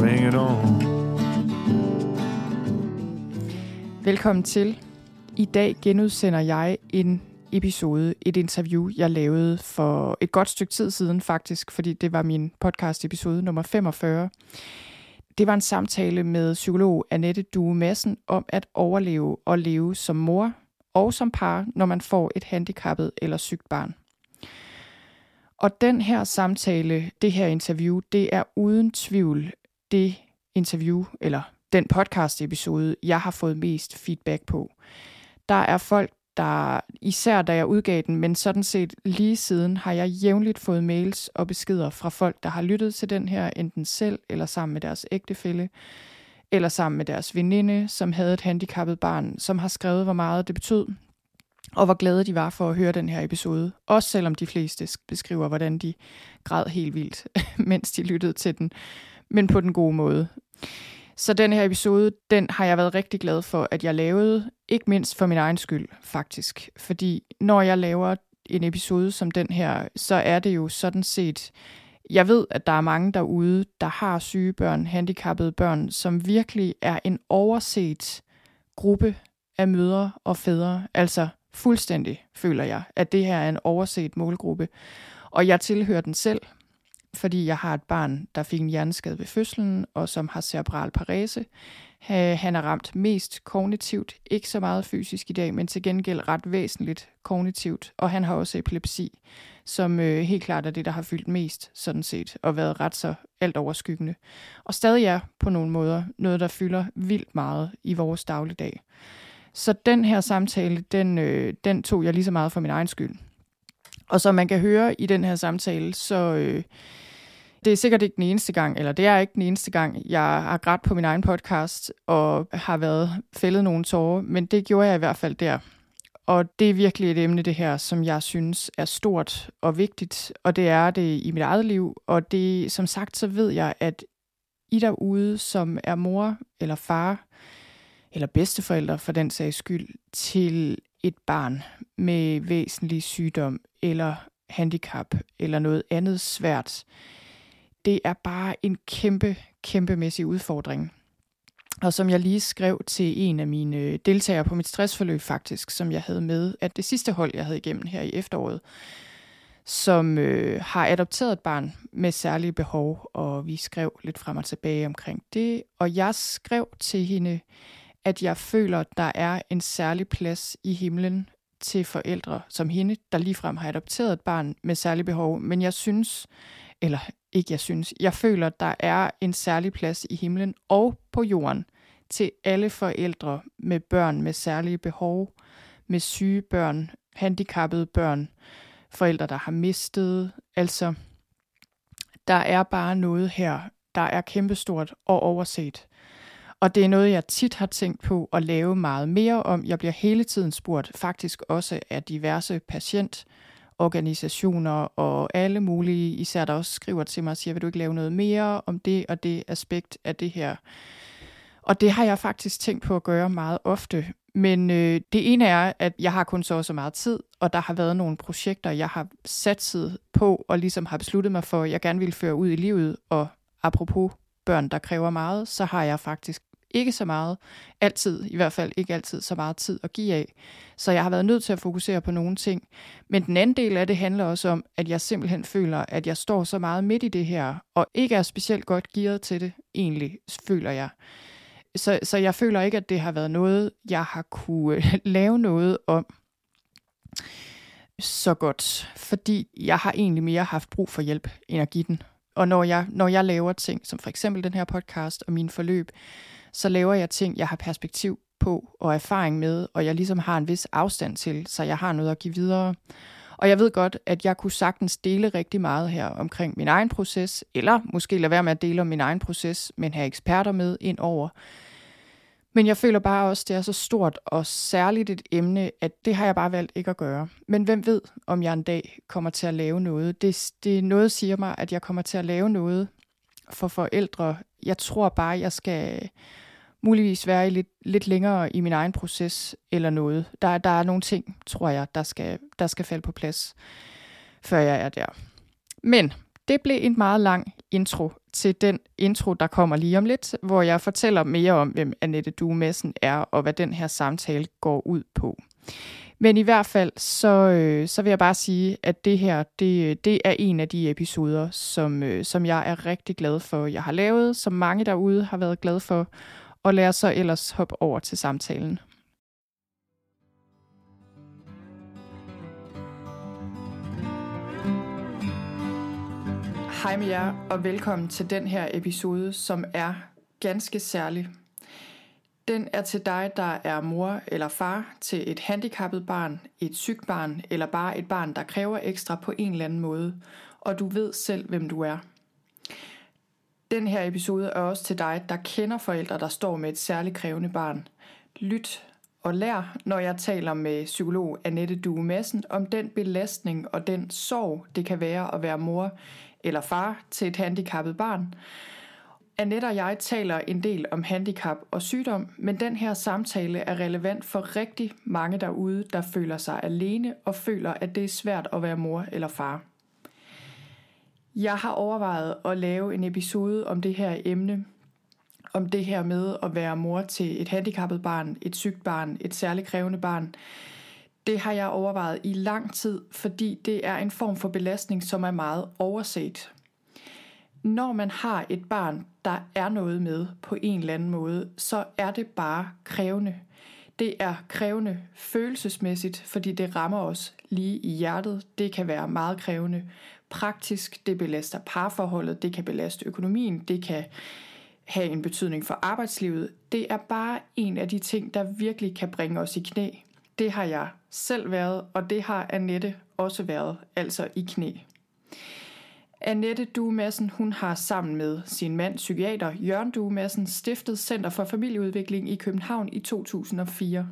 Bring it on Velkommen til. I dag genudsender jeg en episode, et interview, jeg lavede for et godt stykke tid siden faktisk, fordi det var min podcast episode nummer 45. Det var en samtale med psykolog Annette Due Madsen om at overleve og leve som mor og som par, når man får et handicappet eller sygt barn. Og den her samtale, det her interview, det er uden tvivl det interview, eller den podcast episode, jeg har fået mest feedback på. Der er folk, der, især da jeg udgav den, men sådan set lige siden, har jeg jævnligt fået mails og beskeder fra folk, der har lyttet til den her, enten selv eller sammen med deres ægtefælle, eller sammen med deres veninde, som havde et handicappet barn, som har skrevet, hvor meget det betød, og hvor glade de var for at høre den her episode. Også selvom de fleste beskriver, hvordan de græd helt vildt, mens de lyttede til den, men på den gode måde. Så den her episode, den har jeg været rigtig glad for, at jeg lavede. Ikke mindst for min egen skyld, faktisk. Fordi når jeg laver en episode som den her, så er det jo sådan set... Jeg ved, at der er mange derude, der har syge børn, handicappede børn, som virkelig er en overset gruppe af mødre og fædre. Altså fuldstændig føler jeg, at det her er en overset målgruppe. Og jeg tilhører den selv fordi jeg har et barn, der fik en hjerneskade ved fødslen, og som har cerebral parese. Han er ramt mest kognitivt, ikke så meget fysisk i dag, men til gengæld ret væsentligt kognitivt. Og han har også epilepsi, som øh, helt klart er det, der har fyldt mest, sådan set, og været ret så alt overskyggende. Og stadig er på nogle måder noget, der fylder vildt meget i vores dagligdag. Så den her samtale, den, øh, den tog jeg lige så meget for min egen skyld. Og som man kan høre i den her samtale, så øh, det er sikkert ikke den eneste gang, eller det er ikke den eneste gang, jeg har grædt på min egen podcast og har været fældet nogle tårer, men det gjorde jeg i hvert fald der. Og det er virkelig et emne, det her, som jeg synes er stort og vigtigt, og det er det i mit eget liv. Og det, som sagt, så ved jeg, at I derude, som er mor eller far, eller bedsteforældre for den sags skyld, til et barn med væsentlig sygdom eller handicap eller noget andet svært, det er bare en kæmpe, kæmpemæssig udfordring. Og som jeg lige skrev til en af mine øh, deltagere på mit stressforløb faktisk, som jeg havde med, at det sidste hold, jeg havde igennem her i efteråret, som øh, har adopteret et barn med særlige behov, og vi skrev lidt frem og tilbage omkring det. Og jeg skrev til hende, at jeg føler, der er en særlig plads i himlen til forældre som hende, der ligefrem har adopteret et barn med særlige behov. Men jeg synes, eller ikke jeg synes, jeg føler, der er en særlig plads i himlen og på jorden til alle forældre med børn med særlige behov, med syge børn, handicappede børn, forældre, der har mistet. Altså, der er bare noget her, der er kæmpestort og overset. Og det er noget, jeg tit har tænkt på at lave meget mere om. Jeg bliver hele tiden spurgt, faktisk også af diverse patientorganisationer og alle mulige, især der også skriver til mig og siger, vil du ikke lave noget mere om det og det aspekt af det her? Og det har jeg faktisk tænkt på at gøre meget ofte. Men øh, det ene er, at jeg har kun så så meget tid, og der har været nogle projekter, jeg har satset på, og ligesom har besluttet mig for, at jeg gerne vil føre ud i livet. Og apropos børn, der kræver meget, så har jeg faktisk ikke så meget, altid, i hvert fald ikke altid så meget tid at give af. Så jeg har været nødt til at fokusere på nogle ting. Men den anden del af det handler også om, at jeg simpelthen føler, at jeg står så meget midt i det her, og ikke er specielt godt gearet til det, egentlig, føler jeg. Så, så jeg føler ikke, at det har været noget, jeg har kunne øh, lave noget om så godt, fordi jeg har egentlig mere haft brug for hjælp, end at give den. Og når jeg, når jeg laver ting, som for eksempel den her podcast og min forløb, så laver jeg ting, jeg har perspektiv på og erfaring med, og jeg ligesom har en vis afstand til, så jeg har noget at give videre. Og jeg ved godt, at jeg kunne sagtens dele rigtig meget her omkring min egen proces, eller måske lade være med at dele om min egen proces, men have eksperter med ind over. Men jeg føler bare også, at det er så stort og særligt et emne, at det har jeg bare valgt ikke at gøre. Men hvem ved, om jeg en dag kommer til at lave noget. Det, det noget siger mig, at jeg kommer til at lave noget for forældre. Jeg tror bare, jeg skal muligvis være i lidt, lidt længere i min egen proces eller noget. Der, der er nogle ting, tror jeg, der skal, der skal falde på plads, før jeg er der. Men det blev en meget lang intro til den intro, der kommer lige om lidt, hvor jeg fortæller mere om, hvem Annette Duemessen er, og hvad den her samtale går ud på. Men i hvert fald, så, øh, så vil jeg bare sige, at det her, det, det er en af de episoder, som, øh, som jeg er rigtig glad for, jeg har lavet, som mange derude har været glad for, og lad os så ellers hoppe over til samtalen. Hej med jer, og velkommen til den her episode, som er ganske særlig. Den er til dig, der er mor eller far til et handicappet barn, et sygt barn eller bare et barn, der kræver ekstra på en eller anden måde, og du ved selv, hvem du er. Den her episode er også til dig, der kender forældre, der står med et særligt krævende barn. Lyt og lær, når jeg taler med psykolog Annette Due Madsen om den belastning og den sorg, det kan være at være mor eller far til et handicappet barn. Annette og jeg taler en del om handicap og sygdom, men den her samtale er relevant for rigtig mange derude, der føler sig alene og føler, at det er svært at være mor eller far. Jeg har overvejet at lave en episode om det her emne, om det her med at være mor til et handicappet barn, et sygt barn, et særligt krævende barn. Det har jeg overvejet i lang tid, fordi det er en form for belastning, som er meget overset. Når man har et barn, der er noget med på en eller anden måde, så er det bare krævende. Det er krævende følelsesmæssigt, fordi det rammer os lige i hjertet. Det kan være meget krævende praktisk, det belaster parforholdet, det kan belaste økonomien, det kan have en betydning for arbejdslivet. Det er bare en af de ting, der virkelig kan bringe os i knæ. Det har jeg selv været, og det har Annette også været, altså i knæ. Annette Due Madsen, hun har sammen med sin mand, psykiater Jørgen Due Madsen, stiftet Center for Familieudvikling i København i 2004.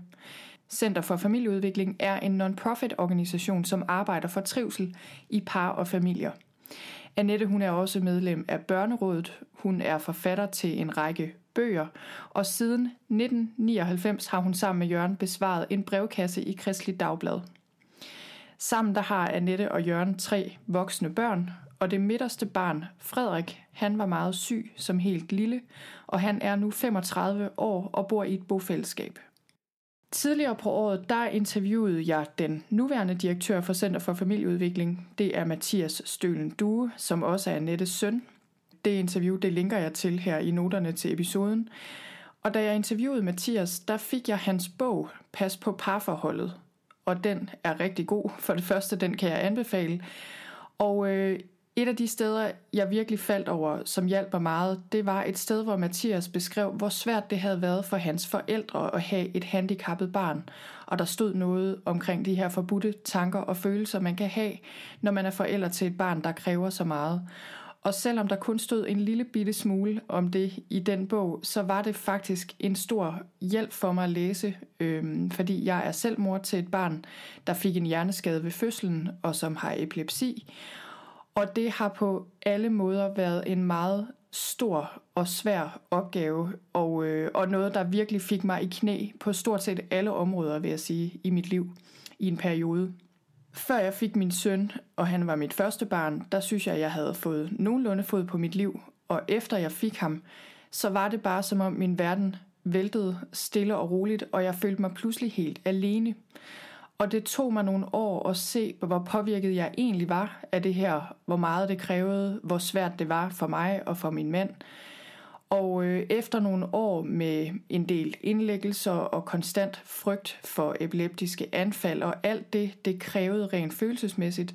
Center for Familieudvikling er en non-profit organisation, som arbejder for trivsel i par og familier. Annette hun er også medlem af Børnerådet. Hun er forfatter til en række bøger, og siden 1999 har hun sammen med Jørgen besvaret en brevkasse i Kristelig Dagblad. Sammen der har Annette og Jørgen tre voksne børn, og det midterste barn, Frederik, han var meget syg som helt lille, og han er nu 35 år og bor i et bofællesskab. Tidligere på året, der interviewede jeg den nuværende direktør for Center for Familieudvikling. Det er Mathias Stølen Due, som også er Annettes søn. Det interview, det linker jeg til her i noterne til episoden. Og da jeg interviewede Mathias, der fik jeg hans bog, Pas på parforholdet. Og den er rigtig god. For det første, den kan jeg anbefale. Og øh, et af de steder, jeg virkelig faldt over, som hjalp mig meget, det var et sted, hvor Mathias beskrev, hvor svært det havde været for hans forældre at have et handicappet barn. Og der stod noget omkring de her forbudte tanker og følelser, man kan have, når man er forælder til et barn, der kræver så meget. Og selvom der kun stod en lille bitte smule om det i den bog, så var det faktisk en stor hjælp for mig at læse, øhm, fordi jeg er selv mor til et barn, der fik en hjerneskade ved fødslen og som har epilepsi. Og det har på alle måder været en meget stor og svær opgave, og, øh, og noget, der virkelig fik mig i knæ på stort set alle områder, vil jeg sige, i mit liv i en periode. Før jeg fik min søn, og han var mit første barn, der synes jeg, jeg havde fået nogenlunde fod på mit liv. Og efter jeg fik ham, så var det bare som om min verden væltede stille og roligt, og jeg følte mig pludselig helt alene. Og det tog mig nogle år at se, hvor påvirket jeg egentlig var af det her, hvor meget det krævede, hvor svært det var for mig og for min mand. Og øh, efter nogle år med en del indlæggelser og konstant frygt for epileptiske anfald og alt det, det krævede rent følelsesmæssigt,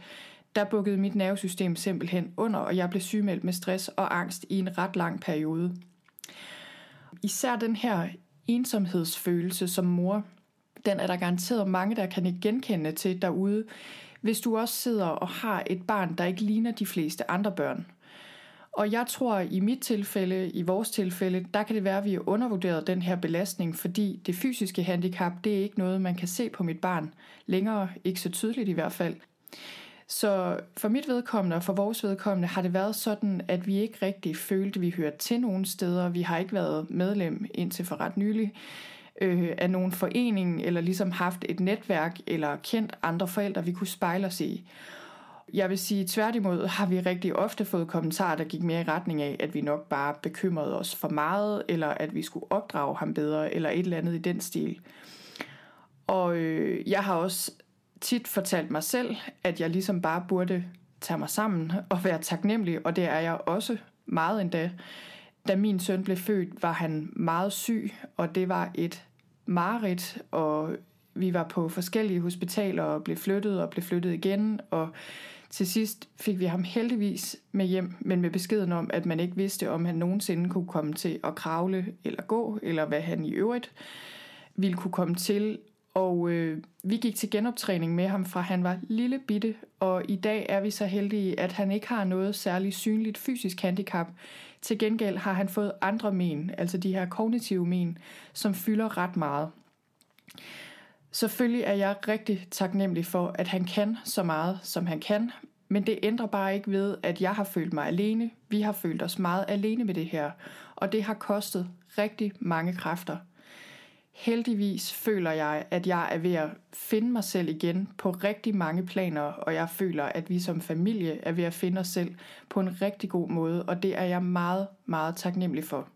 der bukkede mit nervesystem simpelthen under, og jeg blev sygemeldt med stress og angst i en ret lang periode. Især den her ensomhedsfølelse som mor, den er der garanteret mange, der kan ikke genkende til derude, hvis du også sidder og har et barn, der ikke ligner de fleste andre børn. Og jeg tror, i mit tilfælde, i vores tilfælde, der kan det være, at vi har undervurderet den her belastning, fordi det fysiske handicap, det er ikke noget, man kan se på mit barn længere, ikke så tydeligt i hvert fald. Så for mit vedkommende og for vores vedkommende har det været sådan, at vi ikke rigtig følte, at vi hørte til nogen steder. Vi har ikke været medlem indtil for ret nylig øh, af nogen forening, eller ligesom haft et netværk, eller kendt andre forældre, vi kunne spejle os i. Jeg vil sige, tværtimod har vi rigtig ofte fået kommentarer, der gik mere i retning af, at vi nok bare bekymrede os for meget, eller at vi skulle opdrage ham bedre, eller et eller andet i den stil. Og øh, jeg har også tit fortalt mig selv, at jeg ligesom bare burde tage mig sammen og være taknemmelig, og det er jeg også meget endda. Da min søn blev født, var han meget syg, og det var et mareridt, og vi var på forskellige hospitaler og blev flyttet og blev flyttet igen, og til sidst fik vi ham heldigvis med hjem, men med beskeden om, at man ikke vidste, om han nogensinde kunne komme til at kravle eller gå, eller hvad han i øvrigt ville kunne komme til. Og øh, vi gik til genoptræning med ham fra han var lille bitte, og i dag er vi så heldige, at han ikke har noget særligt synligt fysisk handicap. Til gengæld har han fået andre men, altså de her kognitive men, som fylder ret meget. Selvfølgelig er jeg rigtig taknemmelig for, at han kan så meget, som han kan, men det ændrer bare ikke ved, at jeg har følt mig alene. Vi har følt os meget alene med det her, og det har kostet rigtig mange kræfter. Heldigvis føler jeg, at jeg er ved at finde mig selv igen på rigtig mange planer, og jeg føler, at vi som familie er ved at finde os selv på en rigtig god måde, og det er jeg meget, meget taknemmelig for.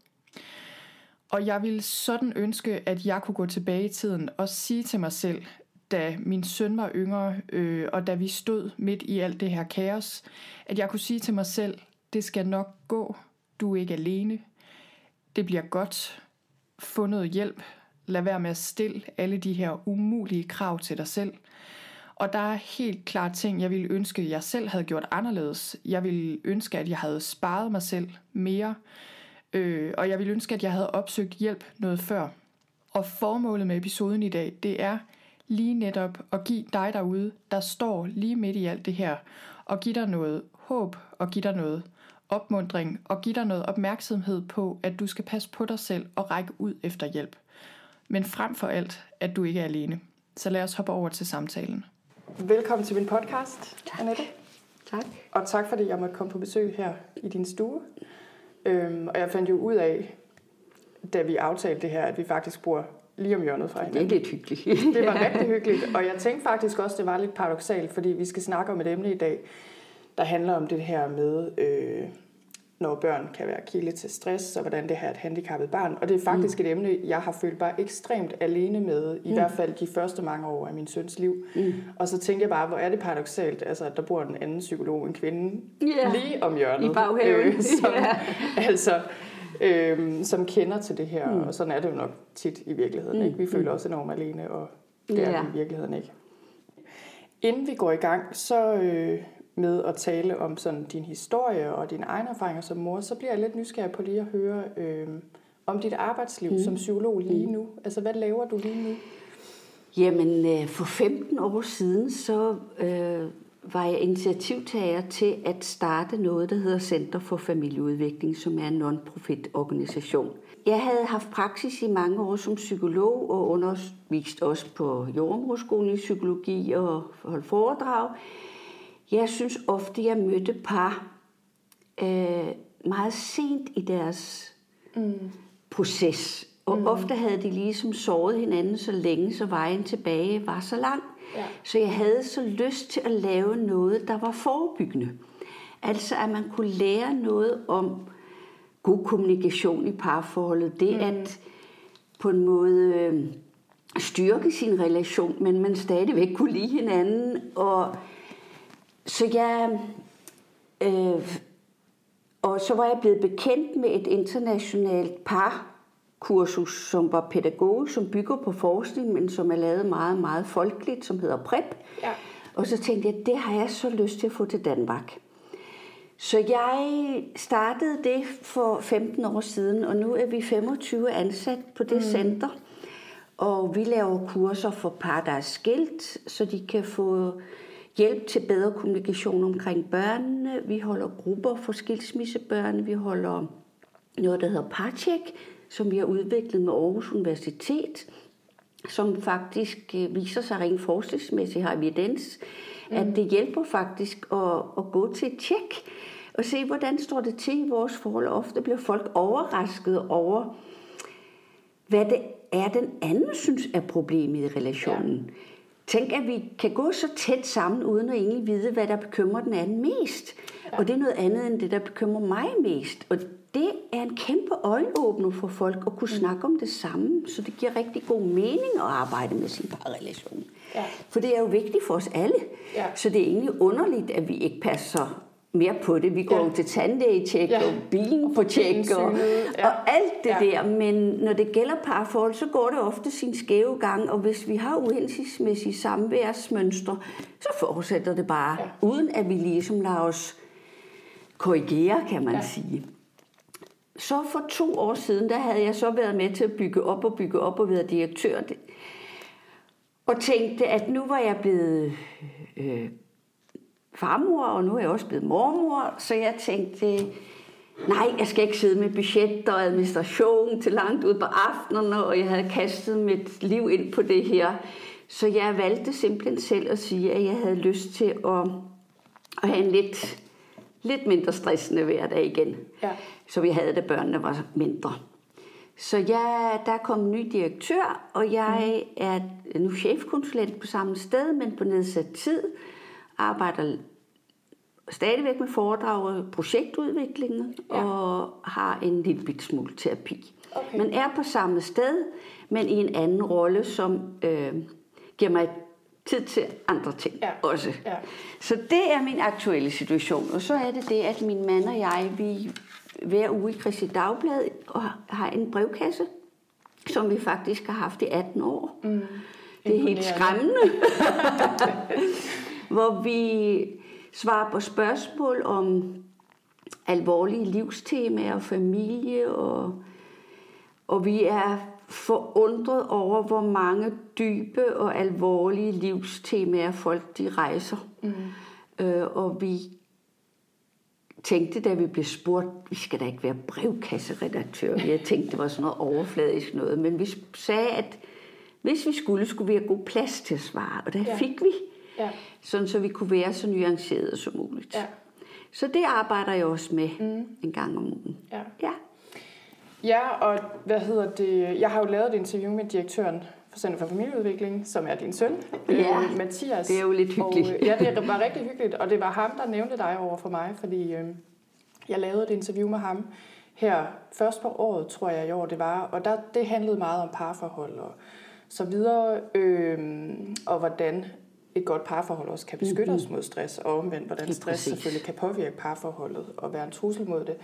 Og jeg ville sådan ønske, at jeg kunne gå tilbage i tiden og sige til mig selv, da min søn var yngre, øh, og da vi stod midt i alt det her kaos, at jeg kunne sige til mig selv, det skal nok gå, du er ikke alene, det bliver godt, få noget hjælp, lad være med at stille alle de her umulige krav til dig selv. Og der er helt klart ting, jeg ville ønske, jeg selv havde gjort anderledes. Jeg ville ønske, at jeg havde sparet mig selv mere. Øh, og jeg ville ønske, at jeg havde opsøgt hjælp noget før. Og formålet med episoden i dag, det er lige netop at give dig derude, der står lige midt i alt det her, og give dig noget håb, og give dig noget opmundring, og give dig noget opmærksomhed på, at du skal passe på dig selv og række ud efter hjælp. Men frem for alt, at du ikke er alene. Så lad os hoppe over til samtalen. Velkommen til min podcast, tak. Annette. Tak. Og tak fordi jeg måtte komme på besøg her i din stue. Øhm, og jeg fandt jo ud af, da vi aftalte det her, at vi faktisk bor lige om hjørnet fra hinanden. Det er lidt hyggeligt. det var rigtig hyggeligt, og jeg tænkte faktisk også, det var lidt paradoxalt, fordi vi skal snakke om et emne i dag, der handler om det her med, øh, når børn kan være kilde til stress, og hvordan det her er et handicappet barn. Og det er faktisk mm. et emne, jeg har følt mig ekstremt alene med, i mm. hvert fald de første mange år af min søns liv. Mm. Og så tænkte jeg bare, hvor er det paradoxalt, altså, at der bor en anden psykolog, en kvinde, yeah. lige om hjørnet. I baghaven. Øh, som, yeah. altså, øh, som kender til det her, mm. og sådan er det jo nok tit i virkeligheden. Mm. Ikke? Vi føler mm. os enormt alene, og det yeah. er vi i virkeligheden ikke. Inden vi går i gang, så... Øh, med at tale om sådan din historie og dine egne erfaringer som mor, så bliver jeg lidt nysgerrig på lige at høre øh, om dit arbejdsliv mm. som psykolog lige mm. nu. Altså, hvad laver du lige nu? Jamen, øh, for 15 år siden, så øh, var jeg initiativtager til at starte noget, der hedder Center for Familieudvikling, som er en non-profit organisation. Jeg havde haft praksis i mange år som psykolog og undervist også på jordmorskolen i psykologi og holdt foredrag. Jeg synes ofte, jeg mødte par øh, meget sent i deres mm. proces. Og mm. ofte havde de ligesom såret hinanden så længe, så vejen tilbage var så lang. Ja. Så jeg havde så lyst til at lave noget, der var forebyggende. Altså at man kunne lære noget om god kommunikation i parforholdet. Det mm. at på en måde øh, styrke sin relation, men man stadigvæk kunne lide hinanden. Og så jeg... Øh, og så var jeg blevet bekendt med et internationalt par kursus, som var pædagogisk, som bygger på forskning, men som er lavet meget, meget folkeligt, som hedder PREP. Ja. Og så tænkte jeg, det har jeg så lyst til at få til Danmark. Så jeg startede det for 15 år siden, og nu er vi 25 ansat på det mm. center. Og vi laver kurser for par, der er skilt, så de kan få hjælp til bedre kommunikation omkring børnene. Vi holder grupper for skilsmissebørn. Vi holder noget, der hedder Parcheck, som vi har udviklet med Aarhus Universitet, som faktisk øh, viser sig rent forskningsmæssigt har evidens, mm. at det hjælper faktisk at, at gå til et tjek og se, hvordan står det til i vores forhold. Ofte bliver folk overrasket over, hvad det er, den anden synes er problemet i relationen. Ja. Tænk, at vi kan gå så tæt sammen, uden at egentlig vide, hvad der bekymrer den anden mest. Ja. Og det er noget andet end det, der bekymrer mig mest. Og det er en kæmpe øjenåbner for folk at kunne mm. snakke om det samme. Så det giver rigtig god mening at arbejde med sin parrelation. Ja. For det er jo vigtigt for os alle. Ja. Så det er egentlig underligt, at vi ikke passer mere på det. Vi går ja. til tandlægetjek ja. og bilen på tjek og, ja. og alt det ja. der. Men når det gælder parforhold, så går det ofte sin skæve gang, og hvis vi har uhensigtsmæssige samværsmønstre, så fortsætter det bare, ja. uden at vi ligesom lader os korrigere, kan man ja. sige. Så for to år siden, der havde jeg så været med til at bygge op og bygge op og været direktør. Og tænkte, at nu var jeg blevet øh, farmor, og nu er jeg også blevet mormor, så jeg tænkte, nej, jeg skal ikke sidde med budget og administration til langt ud på aftenerne, og jeg havde kastet mit liv ind på det her. Så jeg valgte simpelthen selv at sige, at jeg havde lyst til at, at have en lidt, lidt mindre stressende hverdag igen. Ja. Så vi havde det, børnene var mindre. Så jeg, der kom en ny direktør, og jeg mm. er nu chefkonsulent på samme sted, men på nedsat tid arbejder stadigvæk med foredrag og projektudvikling ja. og har en lille bit smule terapi. Okay. Men er på samme sted, men i en anden rolle, som øh, giver mig tid til andre ting ja. også. Ja. Så det er min aktuelle situation. Og så er det det, at min mand og jeg, vi hver uge i Christi Dagblad og har en brevkasse, som vi faktisk har haft i 18 år. Mm. Det er helt skræmmende. hvor vi svarer på spørgsmål om alvorlige livstemaer og familie, og, og vi er forundret over, hvor mange dybe og alvorlige livstemaer folk de rejser. Mm. Øh, og vi tænkte, da vi blev spurgt, vi skal da ikke være brevkasseredaktør. Jeg tænkte, det var sådan noget overfladisk noget. Men vi sagde, at hvis vi skulle, skulle vi have god plads til at svare. Og der ja. fik vi. Ja. Sådan, så vi kunne være så nuancerede som muligt. Ja. Så det arbejder jeg også med mm. en gang om ugen. Ja. ja. Ja, og hvad hedder det? Jeg har jo lavet et interview med direktøren for Center for Familieudvikling, som er din søn, ja, øh, Mathias. det er jo lidt hyggeligt. Og, øh, ja, det var rigtig hyggeligt, og det var ham, der nævnte dig over for mig, fordi øh, jeg lavede et interview med ham her først på året, tror jeg i år det var, og der, det handlede meget om parforhold og så videre, øh, og hvordan et godt parforhold også kan beskytte mm-hmm. os mod stress, og omvendt, hvordan stress selvfølgelig kan påvirke parforholdet og være en trussel mod det.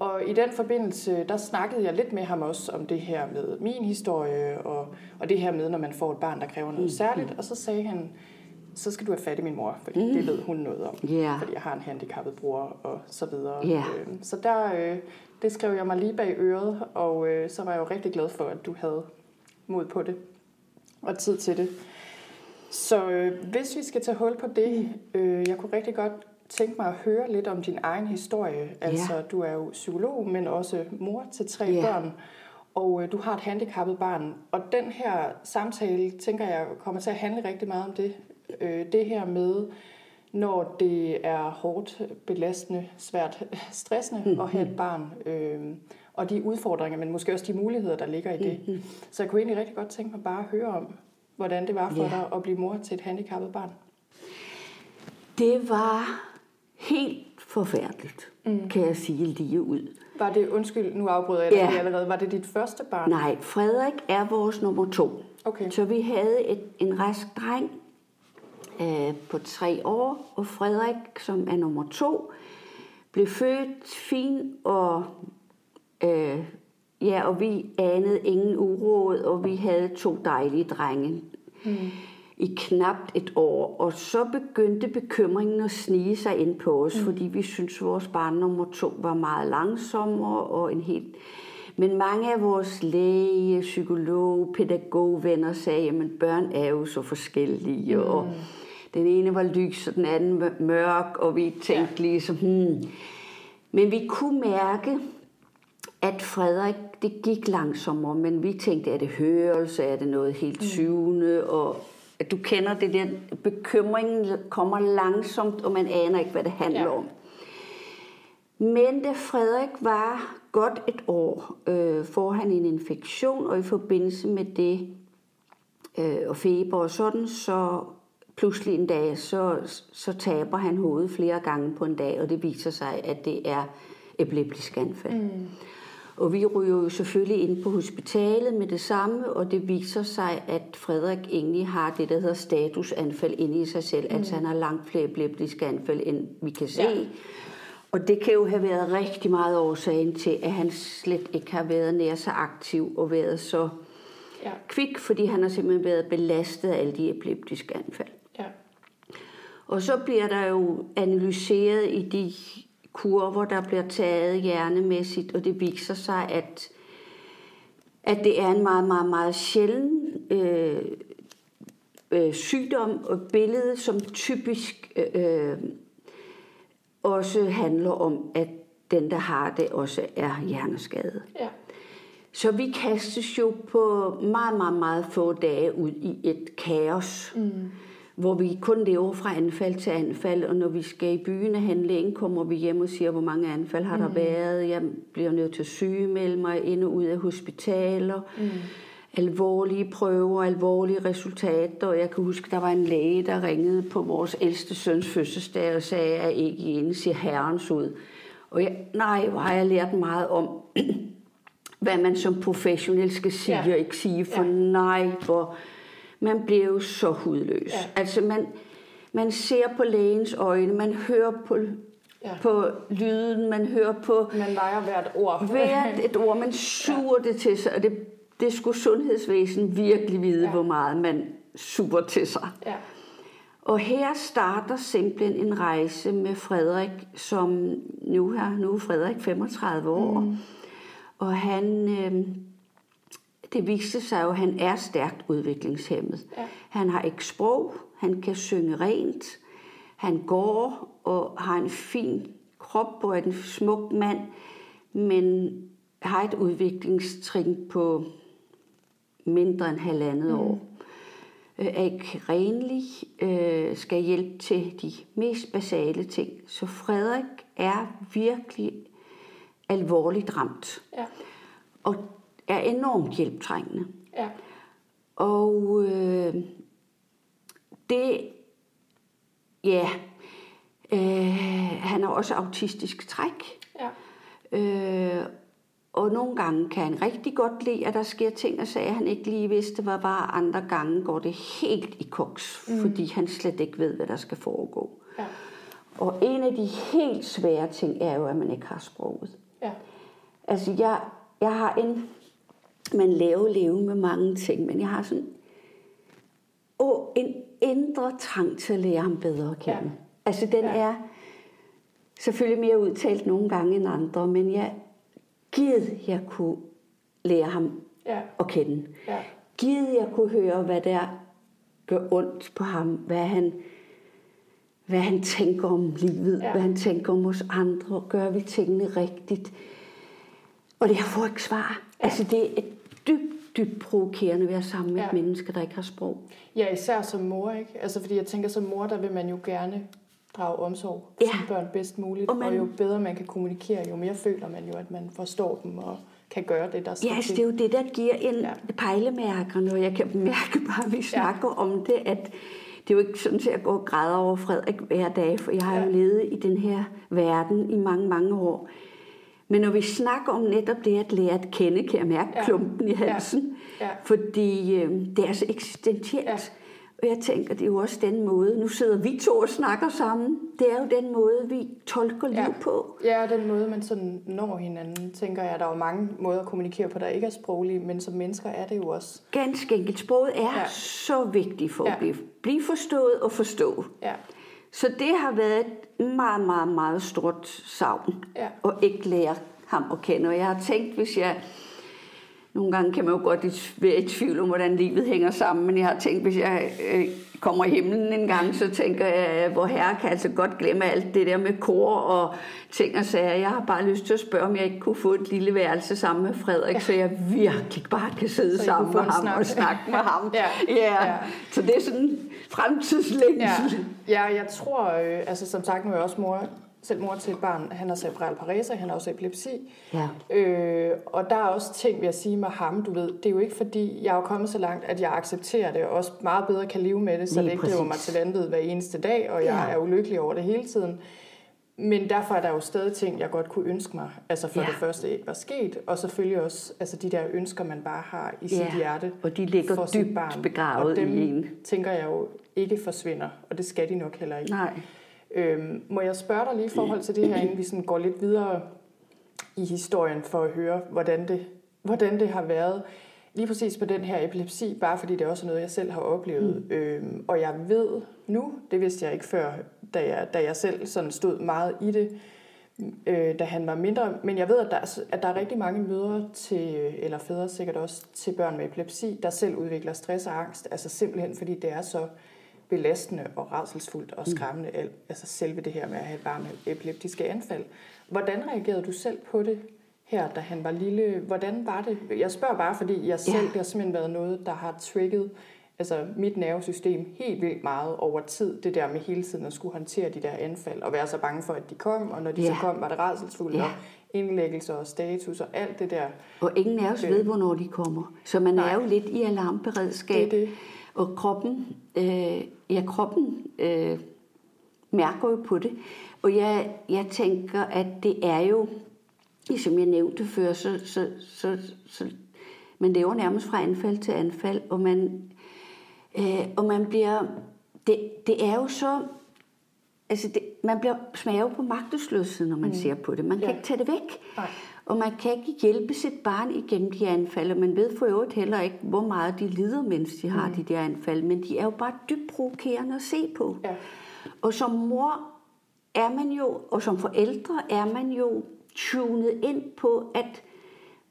Og i den forbindelse, der snakkede jeg lidt med ham også om det her med min historie, og, og det her med, når man får et barn, der kræver noget mm. særligt. Og så sagde han, så skal du have fat i min mor, fordi mm. det ved hun noget om. Yeah. Fordi jeg har en handicappet bror, og så videre. Yeah. Så der, øh, det skrev jeg mig lige bag øret, og øh, så var jeg jo rigtig glad for, at du havde mod på det, og tid til det. Så øh, hvis vi skal tage hul på det, øh, jeg kunne rigtig godt tænke mig at høre lidt om din egen historie. Altså, ja. du er jo psykolog, men også mor til tre ja. børn, og øh, du har et handicappet barn. Og den her samtale, tænker jeg, kommer til at handle rigtig meget om det. Øh, det her med, når det er hårdt, belastende, svært, stressende mm-hmm. at have et barn. Øh, og de udfordringer, men måske også de muligheder, der ligger i det. Mm-hmm. Så jeg kunne egentlig rigtig godt tænke mig bare at høre om, hvordan det var for ja. dig at blive mor til et handicappet barn. Det var helt forfærdeligt, mm. kan jeg sige lige ud. Var det, undskyld, nu afbryder jeg dig ja. allerede, var det dit første barn? Nej, Frederik er vores nummer to. Okay. Så vi havde et, en rask dreng øh, på tre år, og Frederik, som er nummer to, blev født fin og øh, Ja, og vi anede ingen uråd, og vi havde to dejlige drenge mm. i knap et år. Og så begyndte bekymringen at snige sig ind på os, mm. fordi vi syntes, vores barn nummer to var meget langsommere og en helt... Men mange af vores læge, psykolog, pædagogvenner sagde, at børn er jo så forskellige, mm. og den ene var lys, og den anden var mørk, og vi tænkte ja. ligesom, hmm. Men vi kunne mærke, at Frederik, det gik langsommere, men vi tænkte, er det hørelse, er det noget helt mm. syvende, og at du kender det der, bekymringen kommer langsomt, og man aner ikke, hvad det handler ja. om. Men da Frederik var godt et år, øh, får han en infektion, og i forbindelse med det, øh, og feber og sådan, så pludselig en dag, så, så taber han hovedet flere gange på en dag, og det viser sig, at det er epileptisk anfald. Mm. Og vi ryger jo selvfølgelig ind på hospitalet med det samme, og det viser sig, at Frederik egentlig har det, der hedder statusanfald inde i sig selv. Mm. Altså han har langt flere epileptiske anfald, end vi kan se. Ja. Og det kan jo have været rigtig meget årsagen til, at han slet ikke har været nær så aktiv og været så ja. kvik, fordi han har simpelthen været belastet af alle de epileptiske anfald. Ja. Og så bliver der jo analyseret i de kurver, der bliver taget hjernemæssigt, og det viser sig, at, at det er en meget, meget, meget sjælden øh, øh, sygdom og billede, som typisk øh, også handler om, at den, der har det, også er hjerneskadet. Ja. Så vi kastes jo på meget, meget, meget få dage ud i et kaos. Mm hvor vi kun lever fra anfald til anfald, og når vi skal i byen og handle ind, kommer vi hjem og siger, hvor mange anfald har der mm. været. Jeg bliver nødt til at sygemelde mig ind og ud af hospitaler. Mm. Alvorlige prøver, alvorlige resultater. Og jeg kan huske, der var en læge, der ringede på vores ældste søns fødselsdag og sagde, at ikke ene ser herrens ud. Og jeg, nej, hvor har jeg lært meget om, hvad man som professionel skal sige ja. og ikke sige. For ja. nej, hvor man bliver jo så hudløs. Ja. Altså man, man ser på lægens øjne, man hører på, ja. på lyden, man hører på... Man leger hvert ord. Hvert et ord, man suger ja. det til sig, og det, det skulle sundhedsvæsen virkelig vide, ja. hvor meget man suger til sig. Ja. Og her starter simpelthen en rejse med Frederik, som nu, her, nu er Frederik 35 år, mm. og han... Øh, det viste sig jo, at han er stærkt udviklingshemmet. Ja. Han har ikke sprog, han kan synge rent, han går og har en fin krop og er en smuk mand, men har et udviklingstrin på mindre end halvandet mm. år. Øh, er ikke renlig, øh, skal hjælpe til de mest basale ting. Så Frederik er virkelig alvorligt ramt. Ja. Og er enormt hjælptrængende. Ja. Og øh, det, ja, øh, han har også autistisk træk. Ja. Øh, og nogle gange kan han rigtig godt lide, at der sker ting og sager, han ikke lige vidste, hvad var. Andre gange går det helt i koks, mm. fordi han slet ikke ved, hvad der skal foregå. Ja. Og en af de helt svære ting er jo, at man ikke har sproget. Ja. Altså, jeg, jeg har en man laver leve med mange ting, men jeg har sådan åh, en indre trang til at lære ham bedre at kende. Ja. Altså den ja. er selvfølgelig mere udtalt nogle gange end andre, men jeg givet jeg kunne lære ham ja. at kende. Ja. Givet jeg kunne høre, hvad der gør ondt på ham, hvad han, hvad han tænker om livet, ja. hvad han tænker om os andre, gør vi tingene rigtigt. Og det har får ikke svar. Ja. Altså det dybt, dybt provokerende at være sammen med ja. et menneske, der ikke har sprog. Ja, især som mor, ikke? Altså fordi jeg tænker, som mor, der vil man jo gerne drage omsorg for ja. sine børn bedst muligt. Og, man, og jo bedre man kan kommunikere, jo mere føler man jo, at man forstår dem og kan gøre det, der skal Ja, altså, det er jo det, der giver en ja. pejlemærker, når jeg kan mærke bare, at vi snakker ja. om det, at det er jo ikke sådan, at jeg går og græder over Frederik hver dag, for jeg har ja. jo levet i den her verden i mange, mange år. Men når vi snakker om netop det at lære at kende, kan jeg mærke ja. klumpen i halsen. Ja. Ja. Fordi øh, det er så eksistentielt. Ja. Og jeg tænker, det er jo også den måde, nu sidder vi to og snakker sammen, det er jo den måde, vi tolker liv ja. på. Ja, den måde, man sådan når hinanden, tænker jeg. Der er jo mange måder at kommunikere på, der ikke er sproglige, men som mennesker er det jo også. Ganske enkelt. Sproget er ja. så vigtigt for ja. at blive, blive forstået og forstå. Ja. Så det har været et meget, meget, meget stort savn ja. at ikke lære ham at kende. Og jeg har tænkt, hvis jeg... Nogle gange kan man jo godt være i tvivl om, hvordan livet hænger sammen, men jeg har tænkt, hvis jeg øh, kommer i himlen en gang, så tænker jeg, hvor herre kan altså godt glemme alt det der med kor og ting og sager. Jeg har bare lyst til at spørge, om jeg ikke kunne få et lille værelse sammen med Frederik, ja. så jeg virkelig bare kan sidde sammen med ham snak. og snakke med ham. ja. Ja. ja. Så det er sådan fremtidslængsel. Ja. ja, jeg tror, øh, altså som sagt, nu er jeg også mor selv mor til et barn, han har cerebral parese, han har også epilepsi. Ja. Øh, og der er også ting ved at sige med ham, du ved, det er jo ikke fordi, jeg er kommet så langt, at jeg accepterer det, og også meget bedre kan leve med det, så Lige det ikke driver mig til vandet hver eneste dag, og jeg ja. er ulykkelig over det hele tiden. Men derfor er der jo stadig ting, jeg godt kunne ønske mig. Altså for ja. det første ikke var sket, og selvfølgelig også altså de der ønsker, man bare har i sit ja. hjerte. Og de ligger for dybt barn. begravet og dem, i en. tænker jeg jo ikke forsvinder, og det skal de nok heller ikke. Nej. Øhm, må jeg spørge dig lige i forhold til det her, inden vi sådan går lidt videre i historien for at høre, hvordan det, hvordan det har været lige præcis på den her epilepsi, bare fordi det er også noget, jeg selv har oplevet. Mm. Øhm, og jeg ved nu, det vidste jeg ikke før, da jeg, da jeg selv sådan stod meget i det, øh, da han var mindre. Men jeg ved, at der, at der er rigtig mange mødre til, eller fædre sikkert også, til børn med epilepsi, der selv udvikler stress og angst. Altså simpelthen fordi det er så belastende og rædselsfuldt og mm. skræmmende, mm. altså selve det her med at have et barn med epileptiske anfald. Hvordan reagerede du selv på det her, da han var lille? Hvordan var det? Jeg spørger bare, fordi jeg selv, ja. det har simpelthen været noget, der har trigget altså mit nervesystem helt vildt meget over tid, det der med hele tiden at skulle håndtere de der anfald, og være så bange for, at de kom, og når de ja. så kom, var det rædselsfuldt, ja. og indlæggelser og status og alt det der. Og ingen af os øh, ved, hvornår de kommer. Så man Nej. er jo lidt i alarmberedskab. Det er det. Og kroppen, øh, ja, kroppen øh, mærker jo på det. Og jeg, jeg tænker, at det er jo, som jeg nævnte før, så, så, så, så man lever nærmest fra anfald til anfald, og man, øh, og man bliver, det, det er jo så, altså det, man bliver smager på magtesløshed, når man mm. ser på det. Man kan ja. ikke tage det væk. Nej. Og man kan ikke hjælpe sit barn igennem de anfald, og man ved for øvrigt heller ikke, hvor meget de lider, mens de har mm. de der anfald. Men de er jo bare dybt provokerende at se på. Ja. Og som mor er man jo, og som forældre er man jo tunet ind på, at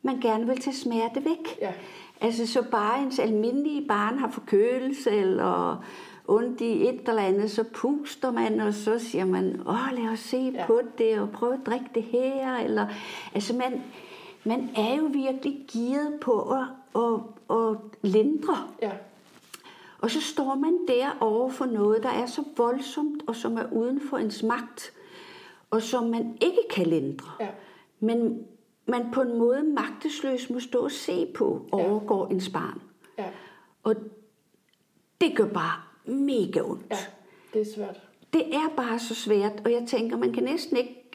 man gerne vil tage smerte væk. Ja. Altså så bare ens almindelige barn har forkølelse eller ondt i et eller andet, så puster man, og så siger man, åh, lad os se ja. på det, og prøve at drikke det her. Eller, altså man, man er jo virkelig givet på at, at, at lindre. Ja. Og så står man der over for noget, der er så voldsomt, og som er uden for ens magt, og som man ikke kan lindre. Ja. Men man på en måde magtesløs må stå og se på, overgår ja. ens barn. Ja. Og det gør bare mega ondt. Ja, det er svært. Det er bare så svært, og jeg tænker, man kan næsten ikke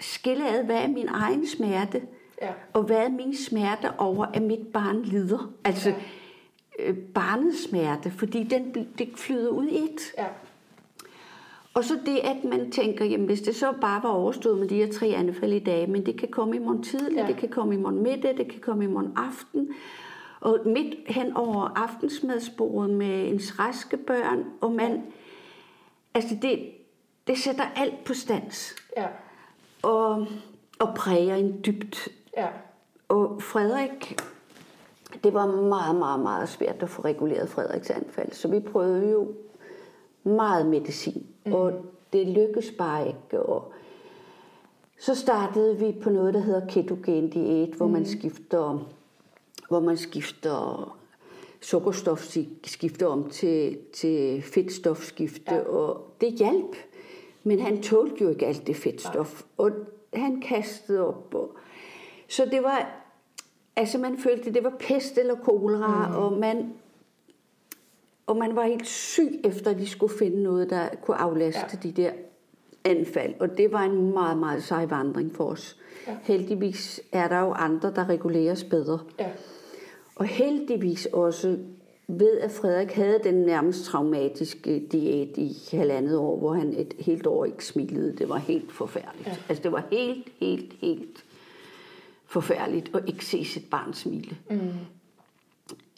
skille ad, hvad er min egen smerte, ja. og hvad er min smerte over, at mit barn lider. Altså, ja. øh, barnets smerte, fordi den, det flyder ud i et. Ja. Og så det, at man tænker, jamen hvis det så bare var overstået med de her tre anfald i dag, men det kan komme i morgen tidlig, ja. det kan komme i morgen middag, det kan komme i morgen aften. Og midt hen over aftensmadsbordet med ens raske børn, og man, altså det, det sætter alt på stands. Ja. Og, og præger en dybt. Ja. Og Frederik, det var meget, meget, meget svært at få reguleret Frederiks anfald. Så vi prøvede jo meget medicin, mm. og det lykkedes bare ikke. Og så startede vi på noget, der hedder ketogen diæt, hvor mm. man skifter hvor man skifter sukkerstof skifter om til, til fedtstofskifte, ja. og det hjalp. Men han tålte jo ikke alt det fedtstof, ja. og han kastede op. Og, så det var, altså man følte, det var pest eller kolera, mm. og man og man var helt syg efter, at de skulle finde noget, der kunne aflaste ja. de der anfald. Og det var en meget, meget sej vandring for os. Ja. Heldigvis er der jo andre, der reguleres bedre. Ja. Og heldigvis også ved, at Frederik havde den nærmest traumatiske diæt i halvandet år, hvor han et helt år ikke smilede. Det var helt forfærdeligt. Ja. Altså det var helt, helt, helt forfærdeligt at ikke se sit barn smile. Mm.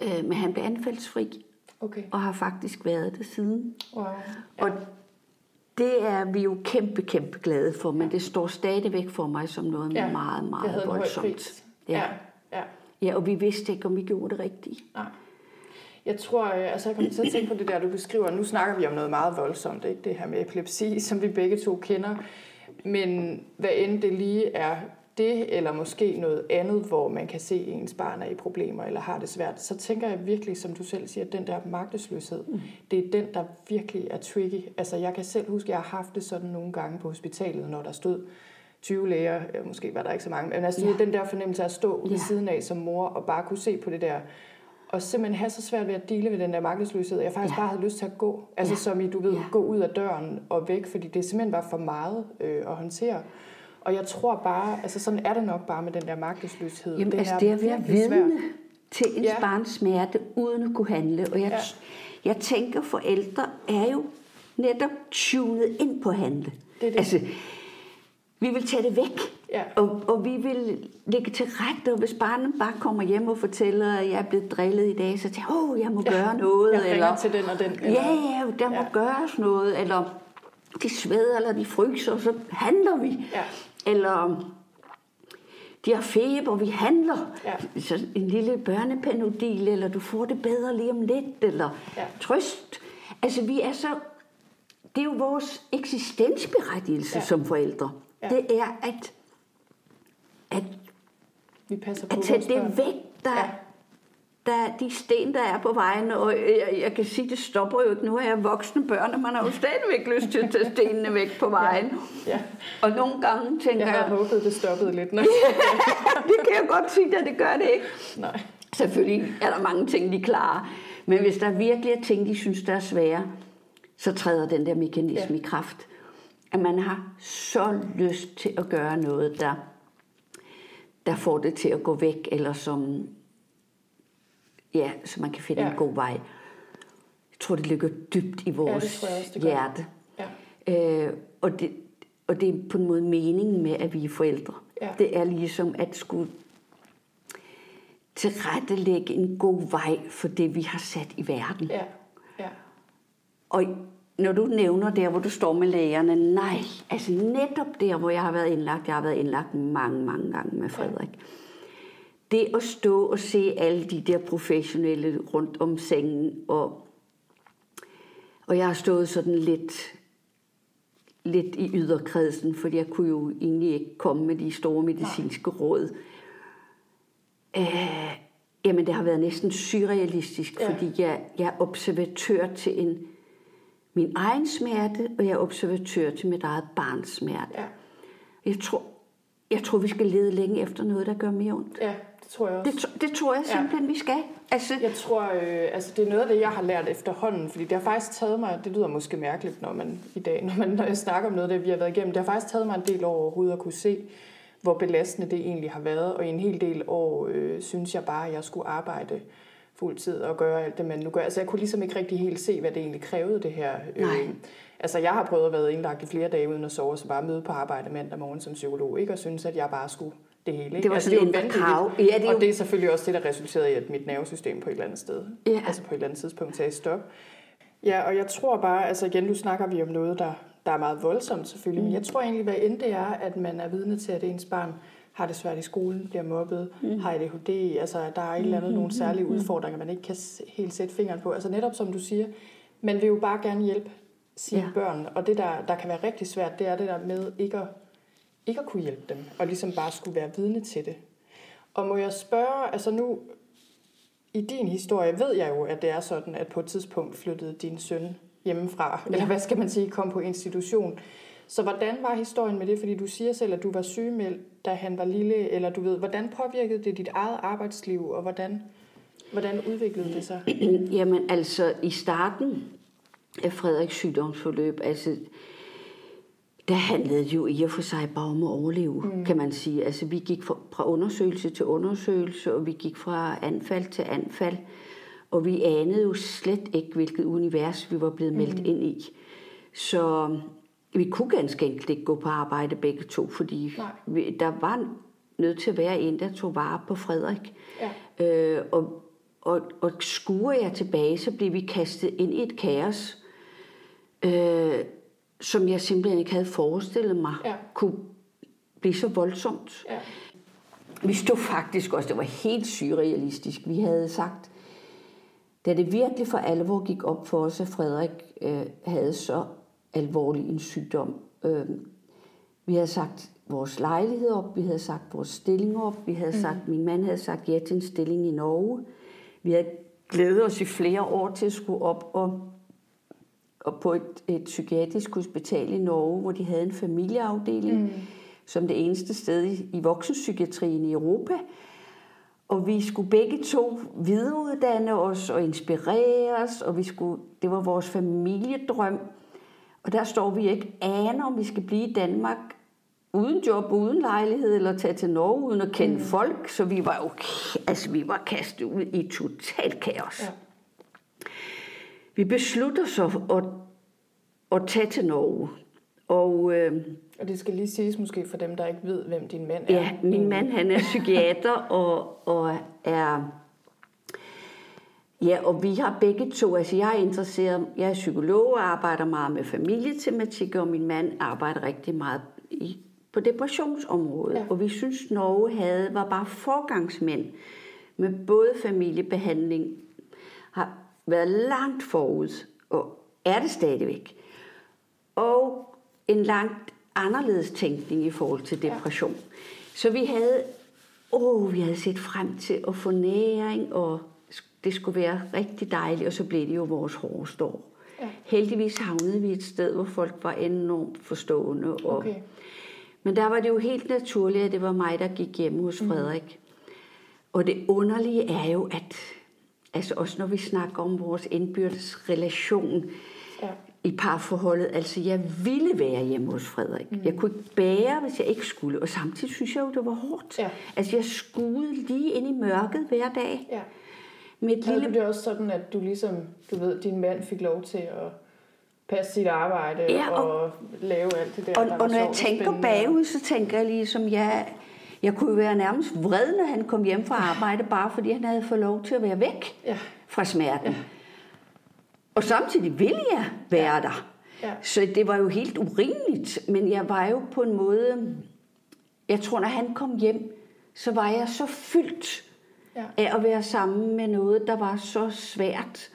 Øh, men han blev anfaldsfri, okay. og har faktisk været det siden. Wow. Ja. Og det er vi jo kæmpe, kæmpe glade for, men det står stadigvæk for mig som noget ja. meget, meget voldsomt. Ja. ja. Ja. Ja, og vi vidste ikke, om vi gjorde det rigtigt. Nej. Jeg tror, øh, altså jeg kommer til at tænke på det der, du beskriver. Nu snakker vi om noget meget voldsomt, ikke? det her med epilepsi, som vi begge to kender. Men hvad end det lige er det, eller måske noget andet, hvor man kan se, at ens barn er i problemer eller har det svært, så tænker jeg virkelig, som du selv siger, at den der magtesløshed, mm. det er den, der virkelig er tricky. Altså jeg kan selv huske, at jeg har haft det sådan nogle gange på hospitalet, når der stod 20 læger, måske var der ikke så mange, men altså ja. den der fornemmelse af at stå ja. ved siden af som mor og bare kunne se på det der, og simpelthen have så svært ved at dele med den der magtesløshed, jeg faktisk ja. bare havde lyst til at gå. Altså ja. som i, du ved, ja. gå ud af døren og væk, fordi det simpelthen var for meget øh, at håndtere. Og jeg tror bare, altså sådan er det nok bare med den der magtesløshed. Jamen, det altså det er at være vidne til en ja. barns smerte, uden at kunne handle. Og jeg, ja. jeg tænker, forældre er jo netop tunet ind på at handle. Det er det. Altså, vi vil tage det væk. Ja. Og, og vi vil lægge til rette, og hvis barnet bare kommer hjem og fortæller, at jeg er blevet drillet i dag, så tænker jeg, åh, oh, jeg må ja. gøre noget. Jeg eller, til den og den. Eller, ja, ja, der må ja. gøres noget. Eller de sveder, eller de fryser, så handler vi. Ja. Eller de har feber, vi handler. Ja. Så en lille børnepanodil, eller du får det bedre lige om lidt, eller ja. trøst. Altså vi er så, det er jo vores eksistensberettigelse ja. som forældre. Ja. Det er at, at, vi passer på at tage det væk, der, ja. der de sten, der er på vejen. Og jeg, jeg kan sige, det stopper jo ikke. Nu er jeg voksne børn, og man har jo stadigvæk lyst til at tage stenene væk på vejen. Ja. Ja. Og nogle gange tænker jeg... Jeg har håbet, det stoppede lidt. Når... det kan jeg godt sige, at det gør det ikke. Nej. Selvfølgelig er der mange ting, de klarer. Men hvis der virkelig er ting, de synes, der er svære, så træder den der mekanisme ja. i kraft at man har så lyst til at gøre noget, der, der får det til at gå væk, eller som, ja, så man kan finde ja. en god vej. Jeg tror, det ligger dybt i vores ja, det også, det hjerte. Ja. Øh, og, det, og det er på en måde meningen med, at vi er forældre. Ja. Det er ligesom at skulle tilrettelægge en god vej for det, vi har sat i verden. Ja. Ja. Og når du nævner der, hvor du står med lægerne, nej, altså netop der, hvor jeg har været indlagt, jeg har været indlagt mange, mange gange med Frederik. Det at stå og se alle de der professionelle rundt om sengen, og, og jeg har stået sådan lidt, lidt i yderkredsen, fordi jeg kunne jo egentlig ikke komme med de store medicinske råd. Æh, jamen, det har været næsten surrealistisk, ja. fordi jeg, jeg er observatør til en min egen smerte, og jeg er observatør til mit eget barns smerte. Ja. Jeg, tror, jeg tror, vi skal lede længe efter noget, der gør mere ondt. Ja, det tror jeg også. Det, det tror jeg simpelthen, ja. vi skal. Altså, jeg tror, øh, altså, det er noget af det, jeg har lært efterhånden, fordi det har faktisk taget mig, det lyder måske mærkeligt, når man i dag, når, man, når jeg snakker om noget, det vi har været igennem, det har faktisk taget mig en del år overhovedet at kunne se, hvor belastende det egentlig har været, og i en hel del år øh, synes jeg bare, at jeg skulle arbejde fuld tid og gøre alt det, man nu gør. Altså jeg kunne ligesom ikke rigtig helt se, hvad det egentlig krævede det her. Nej. Øh, altså jeg har prøvet at være indlagt i flere dage uden at sove, så bare møde på arbejde mandag morgen som psykolog, ikke? og synes, at jeg bare skulle det hele. Ikke? Det var altså, sådan det en krav. Ja, det jo... Og det er selvfølgelig også det, der resulterede i, at mit nervesystem på et eller andet sted, ja. altså på et eller andet tidspunkt sagde stop. Ja, og jeg tror bare, altså igen, nu snakker vi om noget, der, der er meget voldsomt selvfølgelig, mm. men jeg tror egentlig, hvad end det er, at man er vidne til, at ens barn har det svært i skolen, bliver mobbet, mm. har ADHD, altså der er et eller andet, mm. nogle særlige mm. udfordringer, man ikke kan helt sætte fingeren på. Altså netop som du siger, man vil jo bare gerne hjælpe sine ja. børn, og det der, der kan være rigtig svært, det er det der med ikke at, ikke at kunne hjælpe dem, og ligesom bare skulle være vidne til det. Og må jeg spørge, altså nu, i din historie ved jeg jo, at det er sådan, at på et tidspunkt flyttede din søn hjemmefra, ja. eller hvad skal man sige, kom på institution. Så hvordan var historien med det? Fordi du siger selv, at du var sygemeldt, da han var lille, eller du ved, hvordan påvirkede det dit eget arbejdsliv, og hvordan, hvordan udviklede det sig? Jamen altså, i starten af Frederiks sygdomsforløb, altså, der handlede jo i og for sig bare om at overleve, mm. kan man sige. Altså, vi gik fra, fra undersøgelse til undersøgelse, og vi gik fra anfald til anfald, og vi anede jo slet ikke, hvilket univers vi var blevet meldt mm. ind i. Så vi kunne ganske enkelt ikke gå på arbejde begge to, fordi vi, der var nødt til at være en, der tog vare på Frederik. Ja. Øh, og, og, og skuer jeg tilbage, så blev vi kastet ind i et kaos, øh, som jeg simpelthen ikke havde forestillet mig ja. kunne blive så voldsomt. Ja. Vi stod faktisk også, det var helt surrealistisk. Vi havde sagt, da det virkelig for alvor gik op for os, at Frederik øh, havde så alvorlig en sygdom. Øh, vi havde sagt vores lejlighed op, vi havde sagt vores stilling op, vi havde sagt, mm. min mand havde sagt ja til en stilling i Norge. Vi havde glædet os i flere år til at skulle op og, og på et, et psykiatrisk hospital i Norge, hvor de havde en familieafdeling, mm. som det eneste sted i, i voksenpsykiatrien i Europa. Og vi skulle begge to videreuddanne os og inspirere os, og vi skulle, det var vores familiedrøm. Og der står vi ikke aner, om vi skal blive i Danmark uden job, uden lejlighed, eller tage til Norge uden at kende mm. folk. Så vi var jo altså, vi var kastet ud i totalt kaos. Ja. Vi beslutter så at, at tage til Norge. Og, øh, og det skal lige siges måske for dem, der ikke ved, hvem din mand er. Ja, min mand han er psykiater og, og er... Ja, og vi har begge to, altså jeg er interesseret, jeg er psykolog og arbejder meget med familietematik, og min mand arbejder rigtig meget i, på depressionsområdet. Ja. Og vi synes, Norge havde, var bare forgangsmænd med både familiebehandling, har været langt forud, og er det stadigvæk. Og en langt anderledes tænkning i forhold til depression. Ja. Så vi havde, åh, vi havde set frem til at få næring, og det skulle være rigtig dejligt, og så blev det jo vores hårde år. Ja. Heldigvis havnede vi et sted, hvor folk var enormt forstående. Og, okay. Men der var det jo helt naturligt, at det var mig, der gik hjem hos mhm. Frederik. Mm. Og det underlige er jo, at altså også når vi snakker om vores indbyrdes relation, ja i parforholdet. Altså, jeg ville være hjemme hos Frederik. Mm. Jeg kunne ikke bære, hvis jeg ikke skulle. Og samtidig synes jeg jo, det var hårdt. Ja. Altså, jeg skulle lige ind i mørket hver dag. Ja. Et lille... det også sådan, at du ligesom, du ved, din mand fik lov til at passe sit arbejde ja, og, og lave alt det der, og, der og når jeg tænker bagud, så tænker jeg ligesom, jeg, jeg kunne være nærmest vred, når han kom hjem fra arbejde, bare fordi han havde fået lov til at være væk ja. fra smerten. Ja. Og samtidig ville jeg være ja. der. Ja. Så det var jo helt urimeligt. Men jeg var jo på en måde... Jeg tror, når han kom hjem, så var jeg så fyldt ja. af at være sammen med noget, der var så svært.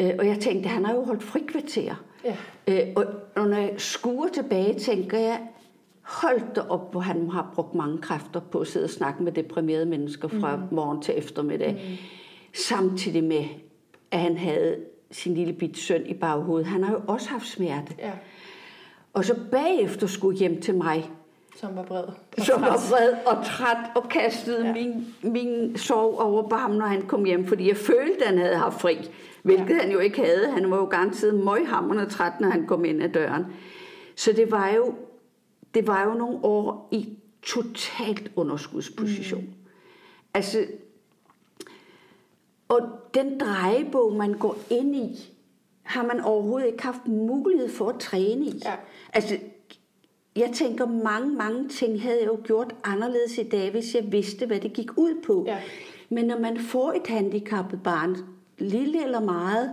Øh, og jeg tænkte, han har jo holdt frikvarter. Ja. Øh, og når jeg skuer tilbage, tænker jeg, hold da op, hvor han har brugt mange kræfter på at sidde og snakke med deprimerede mennesker fra mm. morgen til eftermiddag. Mm. Samtidig med, at han havde sin lille bit søn i baghovedet. Han har jo også haft smerte. Ja. Og så bagefter skulle hjem til mig. Som var bred. Som var bred og træt og kastede ja. min, min sorg over på ham, når han kom hjem. Fordi jeg følte, at han havde haft fri. Hvilket ja. han jo ikke havde. Han var jo garanteret møghamrende træt, når han kom ind ad døren. Så det var jo, det var jo nogle år i totalt underskudsposition. Mm. Altså, og den drejebog, man går ind i, har man overhovedet ikke haft mulighed for at træne i. Ja. Altså, jeg tænker, mange, mange ting havde jeg jo gjort anderledes i dag, hvis jeg vidste, hvad det gik ud på. Ja. Men når man får et handicappet barn, lille eller meget,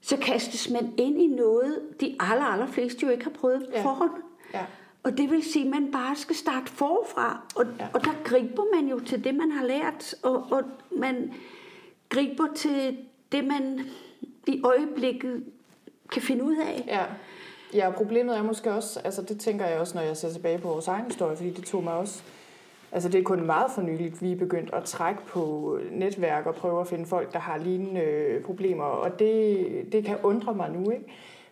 så kastes man ind i noget, de aller, aller fleste jo ikke har prøvet ja. forhånd. Ja. Og det vil sige, at man bare skal starte forfra. Og, ja. og der griber man jo til det, man har lært. Og, og man griber til det, man i øjeblikket kan finde ud af. Ja. Ja, problemet er måske også, altså det tænker jeg også, når jeg ser tilbage på vores egen historie, fordi det tog mig også, altså det er kun meget for nyligt, vi er begyndt at trække på netværk og prøve at finde folk, der har lignende problemer, og det, det kan undre mig nu, ikke?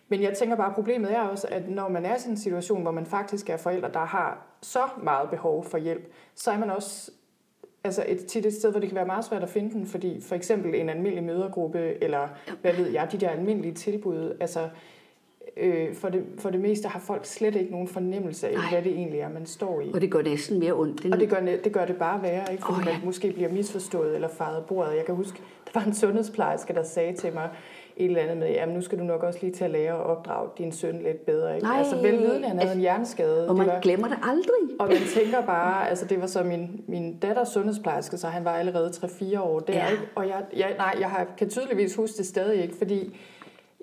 Men jeg tænker bare, at problemet er også, at når man er i sådan en situation, hvor man faktisk er forældre, der har så meget behov for hjælp, så er man også altså et, tit et sted, hvor det kan være meget svært at finde den, fordi for eksempel en almindelig mødergruppe, eller hvad ved jeg, de der almindelige tilbud, altså øh, for, det, for det meste har folk slet ikke nogen fornemmelse af, Ej. hvad det egentlig er, man står i. Og det gør næsten mere ondt. Og det gør, det gør det bare værre, ikke? fordi oh, ja. man måske bliver misforstået eller faret bordet. Jeg kan huske, der var en sundhedsplejerske, der sagde til mig, et eller andet med, jamen nu skal du nok også lige til at lære at opdrage din søn lidt bedre. Ikke? Nej, altså velvidende, han havde en hjerneskade. Og man det var, glemmer det aldrig. Og man tænker bare, altså det var så min, min datters sundhedsplejerske, så han var allerede 3-4 år der. Ja. Ikke? Og jeg, jeg, nej, jeg har, kan tydeligvis huske det stadig ikke, fordi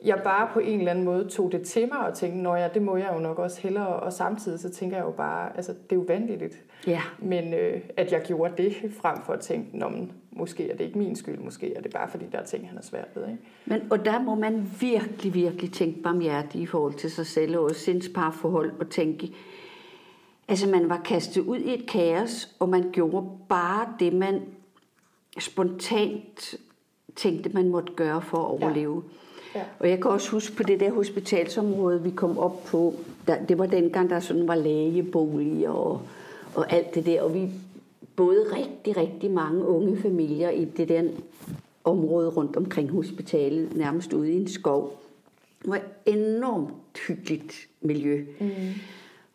jeg bare på en eller anden måde tog det til mig og tænkte, nå ja, det må jeg jo nok også hellere. Og samtidig så tænker jeg jo bare, altså det er jo vanvittigt. Ja. Men øh, at jeg gjorde det frem for at tænke, nå, men, måske er det ikke min skyld, måske er det bare fordi, der er ting, han er svært ved. Ikke? Men, og der må man virkelig, virkelig tænke barmhjertigt i forhold til sig selv og sindsparforhold og tænke, altså man var kastet ud i et kaos, og man gjorde bare det, man spontant tænkte, man måtte gøre for at overleve. Ja. Ja. Og jeg kan også huske på det der hospitalsområde, vi kom op på, der, det var dengang, der sådan var lægeboliger og, og alt det der, og vi boede rigtig, rigtig mange unge familier i det der område rundt omkring hospitalet, nærmest ude i en skov. Det var enormt hyggeligt miljø. Mm.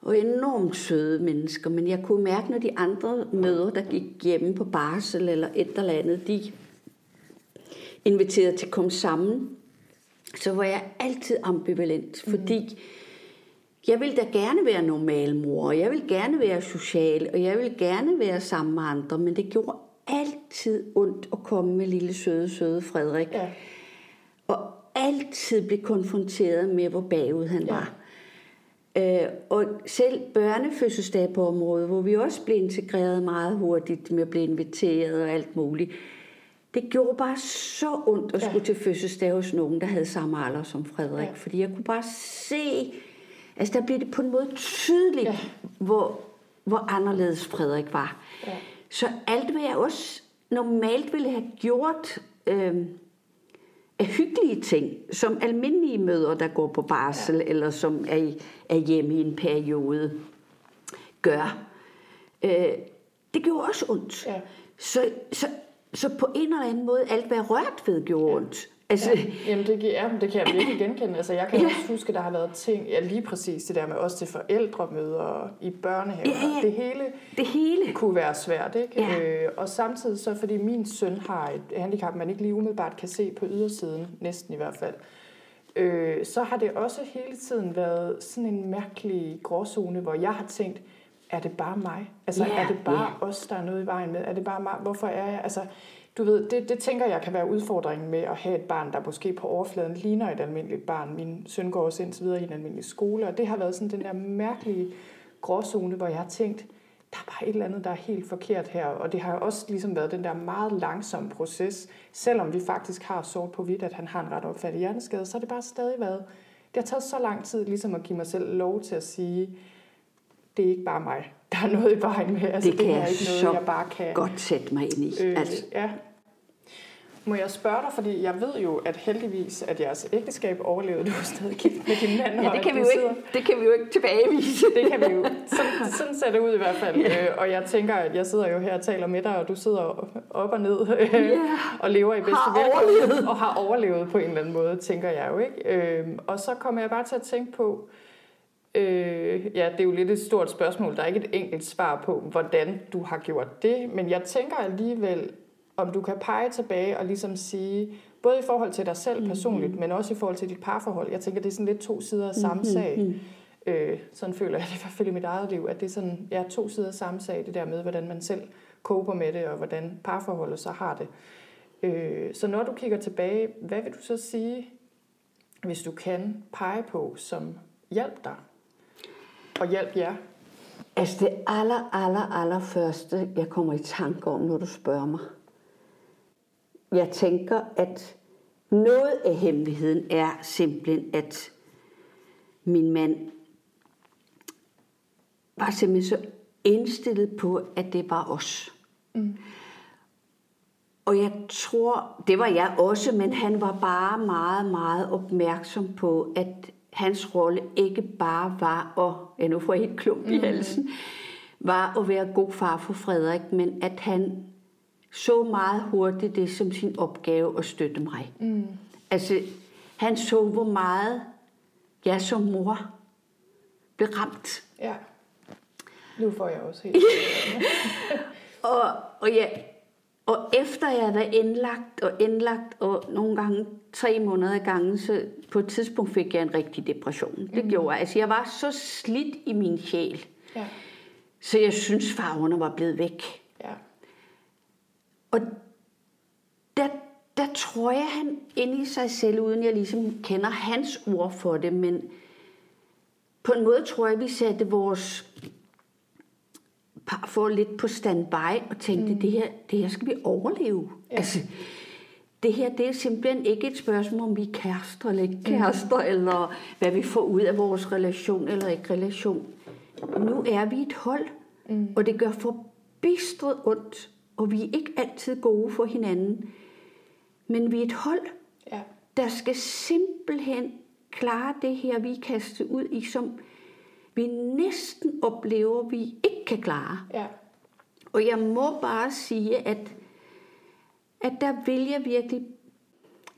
Og enormt søde mennesker, men jeg kunne mærke, når de andre møder, der gik hjemme på barsel eller et eller andet, de inviterede til at komme sammen, så var jeg altid ambivalent, fordi mm. jeg ville da gerne være normal mor, og jeg ville gerne være social, og jeg ville gerne være sammen med andre, men det gjorde altid ondt at komme med lille søde, søde Frederik. Ja. Og altid blive konfronteret med, hvor bagud han ja. var. Øh, og selv børnefødselsdag på området, hvor vi også blev integreret meget hurtigt med at blive inviteret og alt muligt, det gjorde bare så ondt at ja. skulle til fødselsdag hos nogen, der havde samme alder som Frederik. Ja. Fordi jeg kunne bare se, altså der blev det på en måde tydeligt, ja. hvor, hvor anderledes Frederik var. Ja. Så alt, hvad jeg også normalt ville have gjort øh, af hyggelige ting, som almindelige møder, der går på barsel, ja. eller som er, er hjemme i en periode, gør, øh, det gjorde også ondt. Ja. Så, så så på en eller anden måde, alt hvad rørt ved gjorde ondt. Altså, ja, jamen det, ja, det kan jeg virkelig genkende. Altså, jeg kan ja. også huske, at der har været ting, ja, lige præcis det der med også til forældremøder i børnehaver. Ja, ja. Det, hele det hele kunne være svært. Ikke? Ja. Øh, og samtidig så, fordi min søn har et handicap, man ikke lige umiddelbart kan se på ydersiden, næsten i hvert fald, øh, så har det også hele tiden været sådan en mærkelig gråzone, hvor jeg har tænkt, er det bare mig? Altså, yeah, er det bare yeah. os, der er noget i vejen med? Er det bare mig? Hvorfor er jeg? Altså, du ved, det, det tænker jeg kan være udfordringen med at have et barn, der måske på overfladen ligner et almindeligt barn. Min søn går også indtil videre i en almindelig skole, og det har været sådan den der mærkelige gråzone, hvor jeg har tænkt, der er bare et eller andet, der er helt forkert her. Og det har også ligesom været den der meget langsomme proces. Selvom vi faktisk har sort på hvidt, at han har en ret opfattet hjerneskade, så har det bare stadig været... Det har taget så lang tid ligesom at give mig selv lov til at sige, det er ikke bare mig. Der er noget i vejen med. Altså, det, det kan er ikke noget, jeg bare kan... godt sætte mig ind i. Øh, altså. Ja. Må jeg spørge dig, fordi jeg ved jo, at heldigvis, at jeres ægteskab overlevede, du er stadig gift med din mand. ja, det kan, vi jo ikke, det kan vi jo ikke tilbagevise. det kan vi jo. Sådan, sådan ser det ud i hvert fald. Ja. Øh, og jeg tænker, at jeg sidder jo her og taler med dig, og du sidder op og ned øh, ja. og lever i bedste velgående. Og har overlevet på en eller anden måde, tænker jeg jo. ikke. Øh, og så kommer jeg bare til at tænke på, Øh, ja, det er jo lidt et stort spørgsmål. Der er ikke et enkelt svar på, hvordan du har gjort det. Men jeg tænker alligevel, om du kan pege tilbage og ligesom sige, både i forhold til dig selv personligt, mm-hmm. men også i forhold til dit parforhold. Jeg tænker, det er sådan lidt to sider af samme mm-hmm. sag. Øh, sådan føler jeg det i hvert fald i mit eget liv, at det er sådan, ja, to sider af samme sag, det der med, hvordan man selv koper med det, og hvordan parforholdet så har det. Øh, så når du kigger tilbage, hvad vil du så sige, hvis du kan pege på, som hjælp dig og hjælp jer? Altså det aller, aller, aller første, jeg kommer i tanke om, når du spørger mig. Jeg tænker, at noget af hemmeligheden er simpelthen, at min mand var simpelthen så indstillet på, at det var os. Mm. Og jeg tror, det var jeg også, men han var bare meget, meget opmærksom på, at hans rolle ikke bare var at, ja nu får jeg helt klump i mm. halsen, mm. var at være god far for Frederik, men at han så meget hurtigt det som sin opgave at støtte mig. Mm. Altså, han så, hvor meget jeg som mor blev ramt. Ja. Nu får jeg også helt og, og jeg, og efter jeg havde indlagt og indlagt, og nogle gange tre måneder gange, så på et tidspunkt fik jeg en rigtig depression. Det mm. gjorde jeg. Altså jeg var så slidt i min sjæl, ja. så jeg synes farverne var blevet væk. Ja. Og der, der tror jeg, han inde i sig selv, uden jeg ligesom kender hans ord for det, men på en måde tror jeg, vi satte vores parforhold lidt på standby og tænkte, mm. det, her, det her skal vi overleve. Ja. Altså, det her det er simpelthen ikke et spørgsmål, om vi er kærester eller ikke kærester, mm. eller hvad vi får ud af vores relation eller ikke relation. Nu er vi et hold, mm. og det gør forbistret ondt, og vi er ikke altid gode for hinanden. Men vi er et hold, ja. der skal simpelthen klare det her, vi er kastet ud i, som vi næsten oplever, vi ikke kan klare. Ja. Og jeg må bare sige, at, at der vil jeg virkelig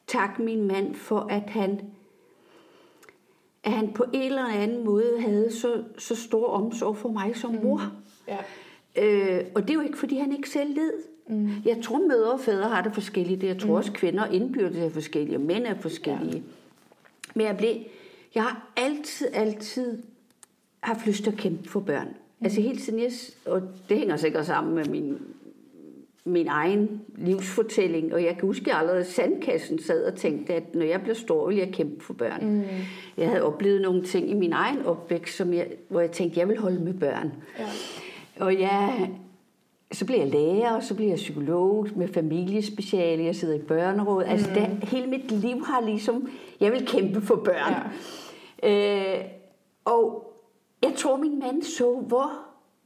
takke min mand for, at han, at han på en eller anden måde havde så, så stor omsorg for mig som mor. Mm. Ja. Øh, og det er jo ikke, fordi han ikke selv led. Mm. Jeg tror, mødre og fædre har det forskelligt. Jeg tror mm. også, kvinder indbyrdes er forskellige, og mænd er forskellige. Ja. Men jeg, blev, jeg har altid, altid haft lyst til at kæmpe for børn. Mm. Altså helt siden jeg, og det hænger sikkert sammen med min, min egen livsfortælling, og jeg kan huske, at jeg allerede i sandkassen sad og tænkte, at når jeg bliver stor, vil jeg kæmpe for børn. Mm. Jeg havde oplevet nogle ting i min egen opvækst, som jeg, hvor jeg tænkte, at jeg vil holde med børn. Ja. Og jeg, så bliver jeg lærer, og så bliver jeg psykolog med familiespeciale, jeg sidder i børneråd. Mm. Altså, det, hele mit liv har ligesom, jeg vil kæmpe for børn. Ja. Øh, og jeg tror, min mand så, hvor,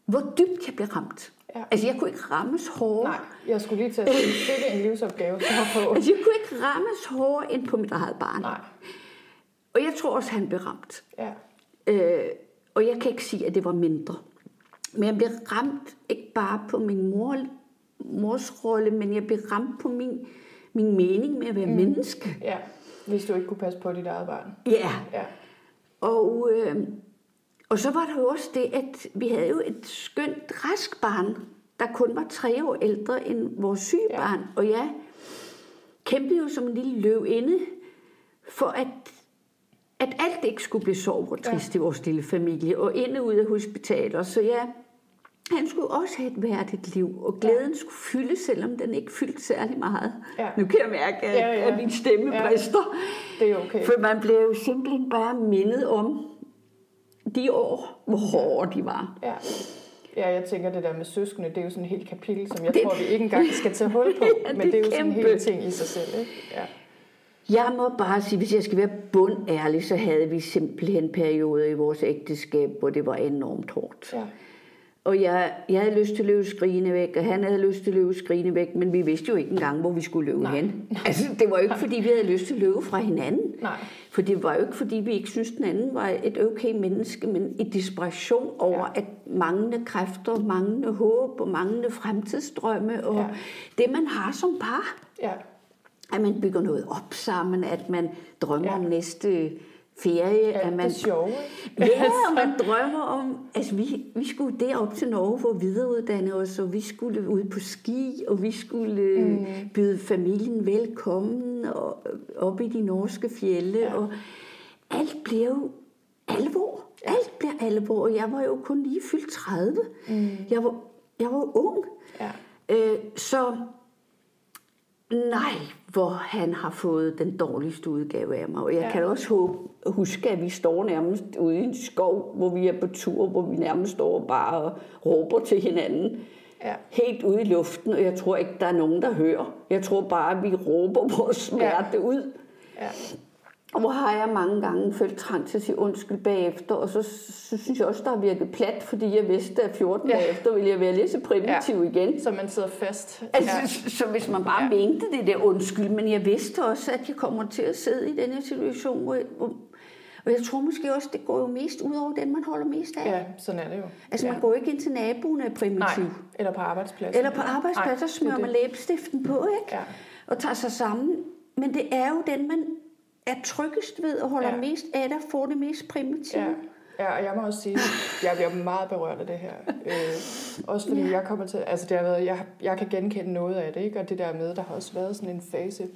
hvor dybt jeg blev ramt. Ja. Altså, jeg kunne ikke rammes hårdere. Nej, jeg skulle lige til at sige, det er en livsopgave, så på. Altså, jeg kunne ikke rammes hårdere end på mit eget barn. Nej. Og jeg tror også, han blev ramt. Ja. Øh, og jeg kan ikke sige, at det var mindre. Men jeg blev ramt ikke bare på min mor, mors rolle, men jeg blev ramt på min, min mening med at være mm. menneske. Ja, hvis du ikke kunne passe på dit eget barn. Ja. ja. Og, øh, og så var der jo også det, at vi havde jo et skønt rask barn, der kun var tre år ældre end vores syge ja. barn. Og jeg kæmpede jo som en lille løv inde for at at alt ikke skulle blive sov og trist ja. i vores lille familie, og ind og ud af hospitaler. Så ja, han skulle også have et værdigt liv, og glæden ja. skulle fylde, selvom den ikke fyldte særlig meget. Ja. Nu kan jeg mærke, at, ja, ja. at min stemme ja. brister. Det er okay. For man blev jo simpelthen bare mindet om de år, hvor hårde de var. Ja. Ja, jeg tænker, det der med søskende, det er jo sådan et helt kapitel, som jeg det... tror, vi ikke engang skal tage hul på. ja, men det er jo kæmpe. sådan en hel ting i sig selv. Ikke? Ja. Jeg må bare sige, hvis jeg skal være bund ærlig, så havde vi simpelthen perioder i vores ægteskab, hvor det var enormt hårdt. Ja. Og jeg, jeg havde lyst til at løbe skrigende væk, og han havde lyst til at løbe skrigende væk, men vi vidste jo ikke engang, hvor vi skulle løbe Nej. hen. Altså, det var jo ikke, fordi vi havde lyst til at løbe fra hinanden. Nej. For det var jo ikke, fordi vi ikke syntes, den anden var et okay menneske, men i desperation over, ja. at manglende kræfter, manglende håb og manglende fremtidsdrømme, og ja. det, man har som par. Ja at man bygger noget op sammen, at man drømmer ja. om næste ferie. Ja, at man, det sjovt. Ja, og man drømmer om, altså vi, vi skulle derop til Norge for at videreuddanne os, og vi skulle ud på ski, og vi skulle mm. byde familien velkommen og, op i de norske fjelle, ja. og alt blev alvor. Alt blev alvor, og jeg var jo kun lige fyldt 30. Mm. Jeg, var, jeg var ung. Ja. Øh, så nej, hvor han har fået den dårligste udgave af mig. Og jeg ja. kan også håbe, huske, at vi står nærmest ude i en skov, hvor vi er på tur, hvor vi nærmest står bare og råber til hinanden. Ja. Helt ude i luften, og jeg tror ikke, der er nogen, der hører. Jeg tror bare, at vi råber vores smerte ja. ud. Ja. Og hvor har jeg mange gange følt trang til at sige undskyld bagefter, og så, så synes jeg også, der har virket plat, fordi jeg vidste, at 14 ja. dage efter ville jeg være lidt så primitiv ja. igen. Så man sidder fast. Altså, ja. så, så hvis man bare ja. mente det der undskyld, men jeg vidste også, at jeg kommer til at sidde i den her situation, hvor, hvor og jeg tror måske også, det går jo mest ud over den, man holder mest af. Ja, sådan er det jo. Altså ja. man går ikke ind til naboen af primitiv. Nej, eller på arbejdspladsen. Eller på arbejdspladsen, så smører man læbestiften på, ikke? Ja. Og tager sig sammen. Men det er jo den, man er tryggest ved og holder ja. mest af dig, får det mest primitive. Ja. Ja, og jeg må også sige, at jeg bliver meget berørt af det her. Øh, også fordi ja. jeg kommer til, altså det har været, jeg, jeg kan genkende noget af det, ikke? og det der med, der har også været sådan en fase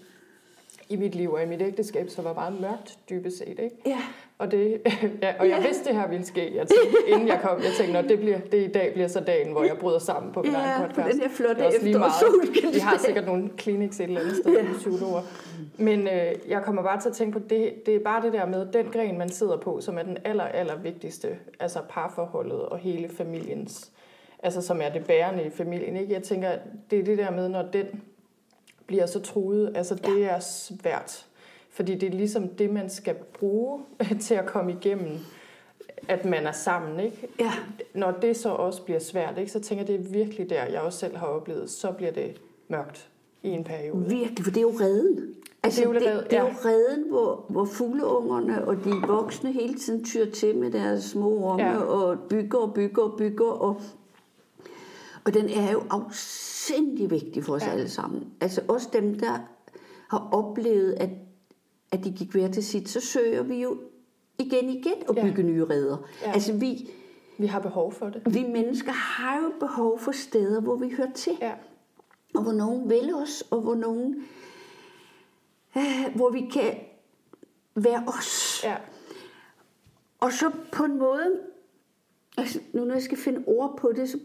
i mit liv og i mit ægteskab, så var meget mørkt dybest set. Ikke? Ja. Og, det, ja, og jeg Ja. vidste, det her ville ske. Jeg tænkte, inden jeg kom, jeg tænkte, at det, bliver, det i dag bliver så dagen, hvor jeg bryder sammen på min Ja, egen podcast. den her flotte er efterårssolskinsdag. Vi har sikkert nogle clinics et eller andet sted, ja. psykologer. Men øh, jeg kommer bare til at tænke på, det, det er bare det der med, den gren, man sidder på, som er den aller, aller vigtigste, altså parforholdet og hele familiens, altså som er det bærende i familien. Ikke? Jeg tænker, det er det der med, når den bliver så truet, altså det er svært. Fordi det er ligesom det, man skal bruge til at komme igennem, at man er sammen. Ikke? Ja. Når det så også bliver svært, ikke, så tænker jeg, det er virkelig der, jeg også selv har oplevet, så bliver det mørkt i en periode. Virkelig, for det er jo redden. Altså, Det er jo det, redden, det er jo ja. redden, hvor, hvor fugleungerne og de voksne hele tiden tyr til med deres små unge Ja. ja. og bygger og bygger og bygger. Og, og den er jo afsindig vigtig for os Ja. ja. alle sammen. Altså også dem, der har oplevet, at, at de gik hver til sit, så søger vi jo igen igen at Ja. bygge nye redder. Ja. Altså vi, Vi har behov for det. vi mennesker har jo behov for steder, hvor vi hører til Ja, og hvor nogen vil os, og hvor nogen, øh, hvor vi kan være os. ja, Og så på en måde, altså nu når jeg skal finde ord på det, så,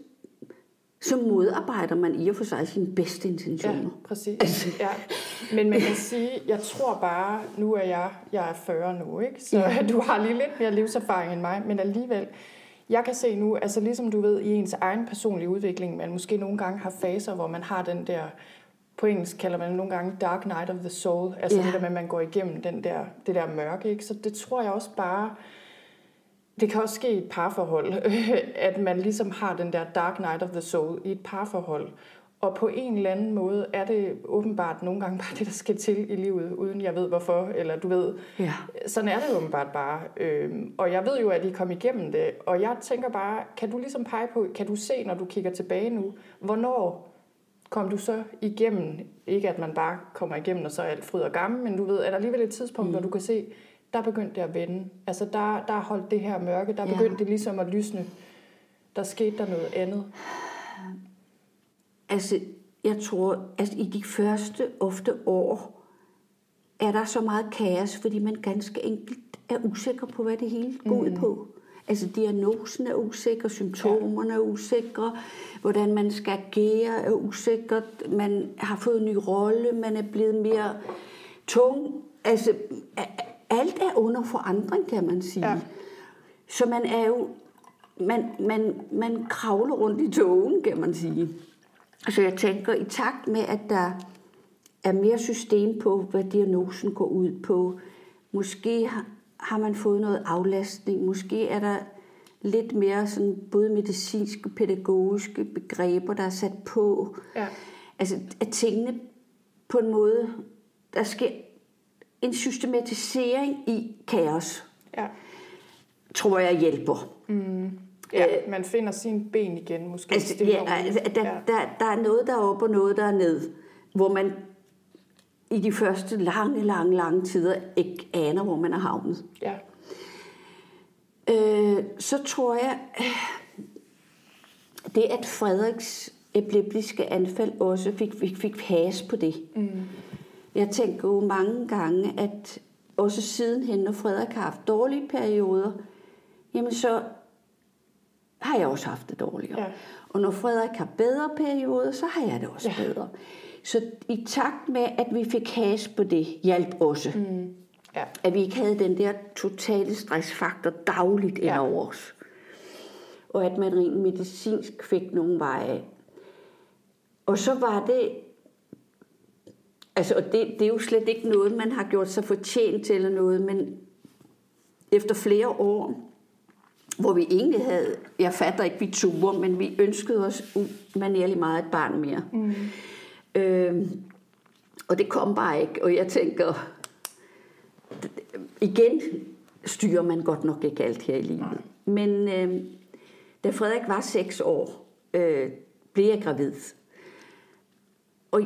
så modarbejder man i og for sig sine bedste ja, intentioner. præcis. Ja. Men man kan sige, jeg tror bare, nu er jeg, jeg er 40 nu, ikke? så Ja. du har lige lidt mere livserfaring end mig, men alligevel, jeg kan se nu, altså ligesom du ved, i ens egen personlige udvikling, man måske nogle gange har faser, hvor man har den der, på engelsk kalder man det nogle gange dark night of the soul, altså Ja. det der med, at man går igennem den der, det der mørke, ikke? så det tror jeg også bare, det kan også ske i et parforhold, at man ligesom har den der dark night of the soul i et parforhold. Og på en eller anden måde er det åbenbart nogle gange bare det, der skal til i livet, uden jeg ved hvorfor, eller du ved, Ja. sådan er det åbenbart bare. Øhm, og jeg ved jo, at I kom igennem det, og jeg tænker bare, kan du ligesom pege på, kan du se, når du kigger tilbage nu, hvornår kom du så igennem, ikke at man bare kommer igennem, og så er alt fryd og gammel, men du ved, er der alligevel et tidspunkt, mm. hvor du kan se, der begyndte det at vende. Altså, der, der holdt det her mørke, der Ja. begyndte det ligesom at lysne. Der skete der noget andet. Altså, jeg tror, at i de første ofte år, er der så meget kaos, fordi man ganske enkelt er usikker på, hvad det hele går ud på. Altså, diagnosen er usikker, symptomerne er usikre, hvordan man skal agere er usikkert, man har fået en ny rolle, man er blevet mere tung. Altså, alt er under forandring, kan man sige. Ja. Så man er jo, man, man, man kravler rundt i togen, kan man sige. Så jeg tænker, i takt med, at der er mere system på, hvad diagnosen går ud på, måske har, man fået noget aflastning, måske er der lidt mere sådan både medicinske og pædagogiske begreber, der er sat på. Ja. Altså, at tingene på en måde, der sker en systematisering i kaos, Ja. tror jeg hjælper. ja, man finder sine ben igen, måske. Altså, ja, altså, der, ja. der, der er noget, der er op og noget, der er ned. Hvor man i de første lange, lange, lange tider ikke aner, hvor man er havnet. ja. Øh, så tror jeg, øh, det at Frederiks epileptiske anfald også fik, fik, fik has på det. Mm. Jeg tænker jo mange gange, at også sidenhen, når Frederik har haft dårlige perioder, jamen så har jeg også haft det dårligere. Ja. Og når Frederik har bedre perioder, så har jeg det også Ja. bedre. Så i takt med, at vi fik has på det, hjalp også. Mm. Ja. At vi ikke havde den der totale stressfaktor dagligt ind Ja. over os. Og at man rent medicinsk fik nogle veje. Og så var det... Altså, og det, det er jo slet ikke noget, man har gjort sig fortjent til eller noget, men efter flere år, hvor vi egentlig havde, jeg fatter ikke, vi ture, men vi ønskede os umanerligt meget et barn mere. Mm. Øhm, og det kom bare ikke, og jeg tænker, igen styrer man godt nok ikke alt her i livet. Nej. Men øh, da Frederik var seks år, øh, blev jeg gravid. Og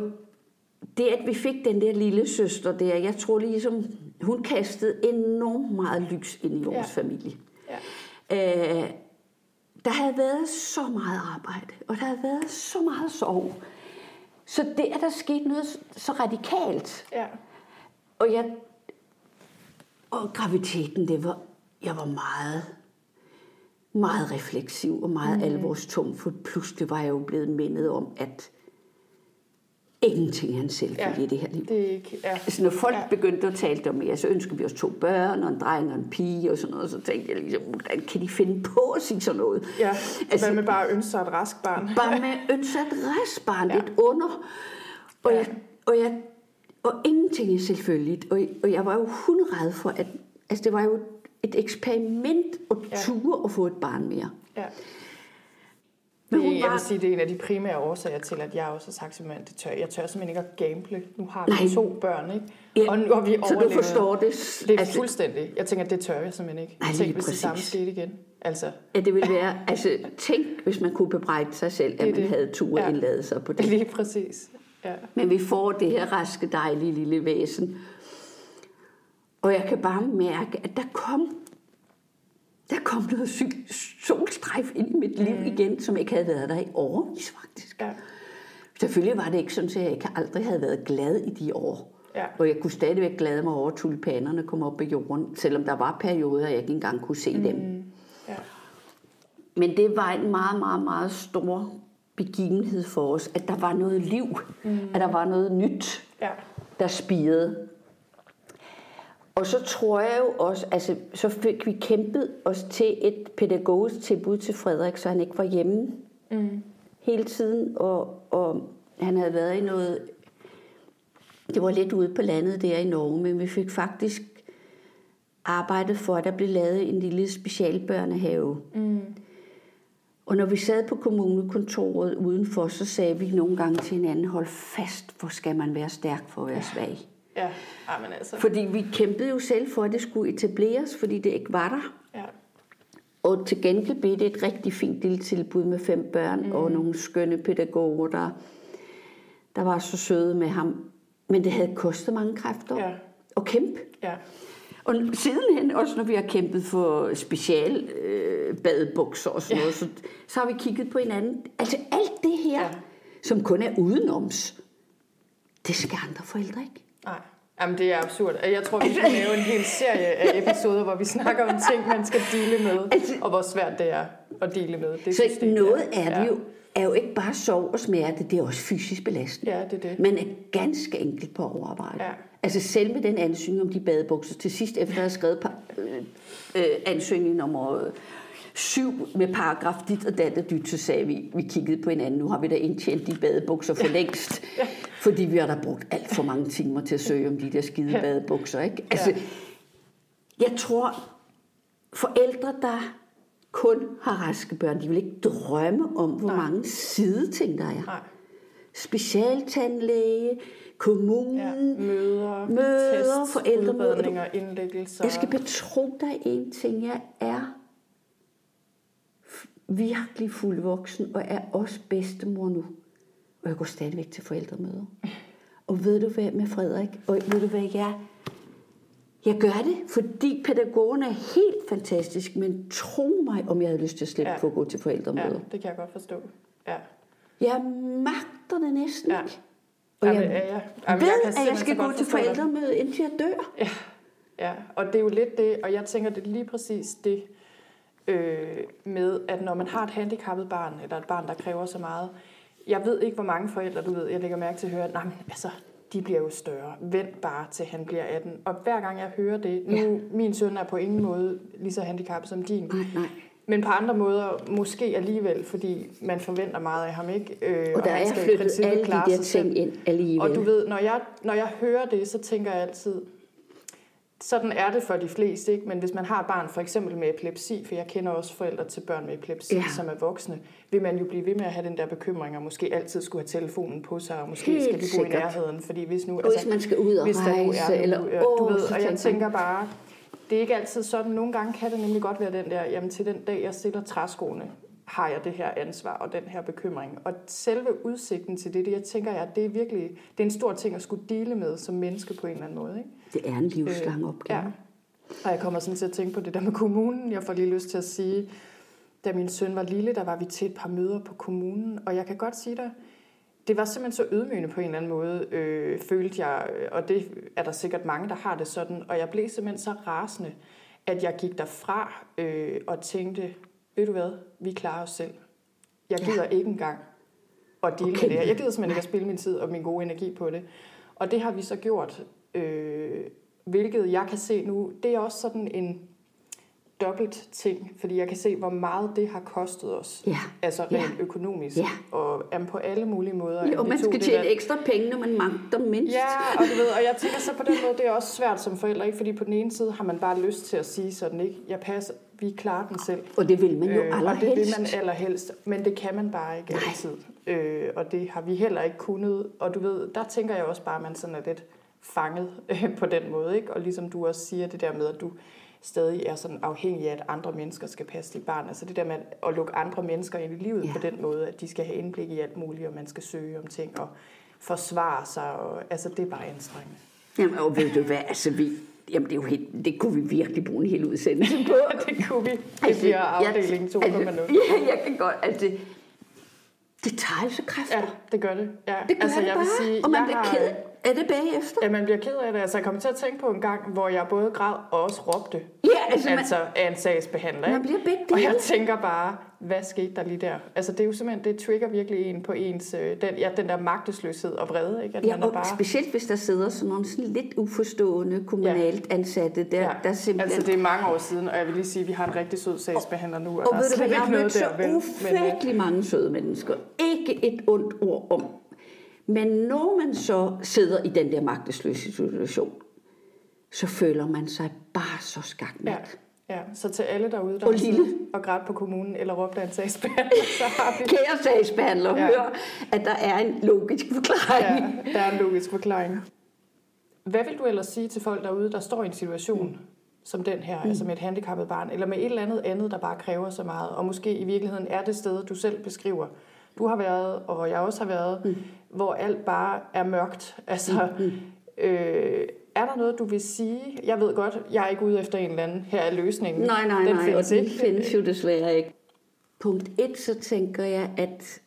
det, at vi fik den der lille søster der, jeg tror ligesom, hun kastede enormt meget lys ind i vores Ja. familie. Ja. Øh, der havde været så meget arbejde, og der havde været så meget sorg. Så det, at der skete noget så radikalt, Ja. og jeg, og graviditeten, det var, jeg var meget, meget refleksiv og meget mm. alvorstung, for pludselig var jeg jo blevet mindet om, at ingenting en selvfølge ja, i det her liv. Det er ikke, ja. Altså, når folk ja. begyndte at tale om, ja, så ønsker vi os to børn, og en dreng og en pige, og sådan noget, så tænkte jeg ligesom, hvordan kan de finde på at sige sådan noget? Ja, altså, hvad med bare at ønske sig et rask barn? Bare med at ønske sig et rask barn, ja. et under. Og, ja. jeg, og, jeg, og ingenting er selvfølgeligt. Og, og jeg var jo hundred for, at altså, det var jo et eksperiment at ja. ture at få et barn mere. Ja. Det, jeg vil sige, det er en af de primære årsager til, at jeg også har sagt, at det tør, jeg tør simpelthen ikke at gamble. Nu har vi Nej. to børn, ikke? Ja, og nu har vi Så du forstår det? Det er altså, fuldstændig. Jeg tænker, at det tør jeg simpelthen ikke. Nej, tænk, hvis det samme skete igen. Altså. Ja, det ville være, altså tænk, hvis man kunne bebrejde sig selv, at man det. havde tur ja. indladet sig på det. Lige præcis. Ja. Men vi får det her raske, dejlige lille væsen. Og jeg kan bare mærke, at der kom der kom noget solstrejf ind i mit liv mm. igen, som ikke havde været der i årvis faktisk. Ja. Selvfølgelig var det ikke sådan, at jeg ikke aldrig havde været glad i de år. Ja. Og jeg kunne stadigvæk glæde mig over, at tulipanerne kom op af jorden, selvom der var perioder, jeg ikke engang kunne se mm. dem. Ja. Men det var en meget, meget, meget stor begivenhed for os, at der var noget liv, mm. at der var noget nyt, ja. der spirede. Og så tror jeg jo også, altså så fik vi kæmpet os til et pædagogisk tilbud til Frederik, så han ikke var hjemme mm. hele tiden, og, og han havde været i noget, det var lidt ude på landet der i Norge, men vi fik faktisk arbejdet for, at der blev lavet en lille specialbørnehave. Mm. Og når vi sad på kommunekontoret udenfor, så sagde vi nogle gange til hinanden, hold fast, hvor skal man være stærk for at være svag. Ja, men altså. Fordi vi kæmpede jo selv for, at det skulle etableres, fordi det ikke var der. Ja. Og til gengæld blev det et rigtig fint lille tilbud med fem børn mm. og nogle skønne pædagoger, der, der var så søde med ham. Men det havde kostet mange kræfter ja. at kæmpe. Ja. Og sidenhen, også når vi har kæmpet for special øh, badebukser og sådan ja. noget, så, så har vi kigget på hinanden. Altså alt det her, ja. som kun er udenoms, det skal andre forældre ikke. Nej. Jamen, det er absurd. Jeg tror, vi skal lave en hel serie af episoder, hvor vi snakker om ting, man skal dele med, altså, og hvor svært det er at dele med. Det så system, noget er det jo, er jo ikke bare sorg og smerte, det er også fysisk belastende. Ja, det er det. Man er ganske enkelt på overarbejde. Ja. Altså selv med den ansøgning om de badebukser, til sidst efter at have skrevet øh, øh, ansøgning nummer syv med paragraf dit og dat og dyt, så sagde vi, vi kiggede på hinanden, nu har vi da indtjent de badebukser for længst, fordi vi har da brugt alt for mange timer til at søge om de der skide badebukser, ikke? Altså, jeg tror, forældre, der kun har raske børn, de vil ikke drømme om, hvor Nej. mange sideting der er. Nej. Specialtandlæge, kommunen, ja, møder, møder test, forældremøder. indlæggelser. Jeg skal betro dig en ting, jeg er virkelig fuld voksen, og er også bedstemor nu. Og jeg går stadigvæk til forældremøder. Og ved du hvad med Frederik? Og ved du hvad jeg jeg gør det, fordi pædagogen er helt fantastisk, men tro mig, om jeg havde lyst til at slippe ja. for at gå til forældremøder. Ja, det kan jeg godt forstå. Ja. Jeg magter det næsten ja. ikke. Og jeg, ja, ja. Jamen, ved, jeg at jeg skal gå til forældremøde, indtil jeg dør. Ja. ja, og det er jo lidt det, og jeg tænker, det er lige præcis det, øh, med, at når man har et handicappet barn, eller et barn, der kræver så meget, jeg ved ikke, hvor mange forældre, du ved, jeg lægger mærke til at høre, nej, men altså, de bliver jo større. Vent bare til han bliver 18. Og hver gang jeg hører det, nu, ja. min søn er på ingen måde lige så handicappet som din. Nej, nej. Men på andre måder måske alligevel, fordi man forventer meget af ham, ikke? Øh, og, og der er flyttet alle de der ting ind alligevel. Og du ved, når jeg, når jeg hører det, så tænker jeg altid, sådan er det for de fleste, ikke? men hvis man har et barn for eksempel med epilepsi, for jeg kender også forældre til børn med epilepsi, ja. som er voksne, vil man jo blive ved med at have den der bekymring, og måske altid skulle have telefonen på sig, og måske Helt skal de bo sikkert. i nærheden, fordi hvis nu... Altså, hvis man skal ud og hvis rejse, er, eller... Øh, du ved, og jeg tænker bare, det er ikke altid sådan, nogle gange kan det nemlig godt være den der, jamen til den dag, jeg stiller træskoene, har jeg det her ansvar og den her bekymring. Og selve udsigten til det, det jeg tænker jeg, det er virkelig det er en stor ting at skulle dele med som menneske på en eller anden måde. Ikke? Det er en livslang øh, opgave. Ja. Og jeg kommer sådan til at tænke på det der med kommunen. Jeg får lige lyst til at sige, da min søn var lille, der var vi til et par møder på kommunen. Og jeg kan godt sige dig, det var simpelthen så ydmygende på en eller anden måde, øh, følte jeg, og det er der sikkert mange, der har det sådan, og jeg blev simpelthen så rasende, at jeg gik derfra øh, og tænkte, ved du hvad, vi klarer os selv. Jeg gider ja. ikke engang at dele okay. med det Jeg gider simpelthen ikke at spille min tid og min gode energi på det. Og det har vi så gjort, øh, hvilket jeg kan se nu, det er også sådan en dobbelt ting, fordi jeg kan se, hvor meget det har kostet os. Ja. Altså rent ja. økonomisk. Ja. Og um, på alle mulige måder. Jo, man skal tjene der... ekstra penge, når man magter mindst. Ja, og, du ved, og jeg tænker så på den måde, det er også svært som forældre, ikke? fordi på den ene side har man bare lyst til at sige sådan, ikke? Jeg passer, vi klarer den selv. Og det vil man jo øh, allerhelst. Og det vil man allerhelst, men det kan man bare ikke Nej. altid. Øh, og det har vi heller ikke kunnet. Og du ved, der tænker jeg også bare, at man sådan er lidt fanget øh, på den måde. Ikke? Og ligesom du også siger det der med, at du stadig er sådan afhængig af, at andre mennesker skal passe dit barn. Altså det der med at lukke andre mennesker ind i livet ja. på den måde, at de skal have indblik i alt muligt, og man skal søge om ting og forsvare sig. Og, altså det er bare anstrengende. Jamen, og ved du hvad, altså vi, Jamen, det, er jo helt, det kunne vi virkelig bruge en hel udsendelse på. det kunne vi. Det altså, bliver afdeling 2.0. Altså, ja, jeg kan godt. Altså, det tager altså kræfter. Ja, det gør det. Ja. Det gør altså, det jeg bare. Vil sige, og man bliver har, ked er det bagefter? Ja, man bliver ked af det. Altså, jeg kommer til at tænke på en gang, hvor jeg både græd og også råbte. Ja, altså, altså man, af en sagsbehandler. Man bliver begge Og jeg tænker bare, hvad skete der lige der? Altså, det er jo simpelthen, det trigger virkelig en på ens, øh, den, ja, den der magtesløshed og vrede. Ikke? At ja, man er bare... specielt hvis der sidder sådan nogle sådan lidt uforstående kommunalt ja. ansatte. Der, ja. der simpelthen... Altså, det er mange år siden, og jeg vil lige sige, at vi har en rigtig sød sagsbehandler nu. Og, og, og ved du hvad, jeg har mødt så ufattelig men... mange søde mennesker. Ikke et ondt ord om men når man så sidder i den der magtesløse situation, så føler man sig bare så skakmat. Ja. Ja, så til alle derude, der og siddet og grædt på kommunen eller råbt af en sagsbehandler, så har vi... Kære sagsbehandler, ja. hør, at der er en logisk forklaring. Ja, der er en logisk forklaring. Hvad vil du ellers sige til folk derude, der står i en situation mm. som den her, mm. altså med et handicappet barn, eller med et eller andet andet, der bare kræver så meget, og måske i virkeligheden er det sted, du selv beskriver, du har været, og jeg også har været, mm. hvor alt bare er mørkt. Altså, mm. øh, er der noget, du vil sige? Jeg ved godt, jeg er ikke ude efter en eller anden. Her er løsningen. Nej, nej, den nej, findes og den ikke. findes jo desværre ikke. Punkt et, så tænker jeg, at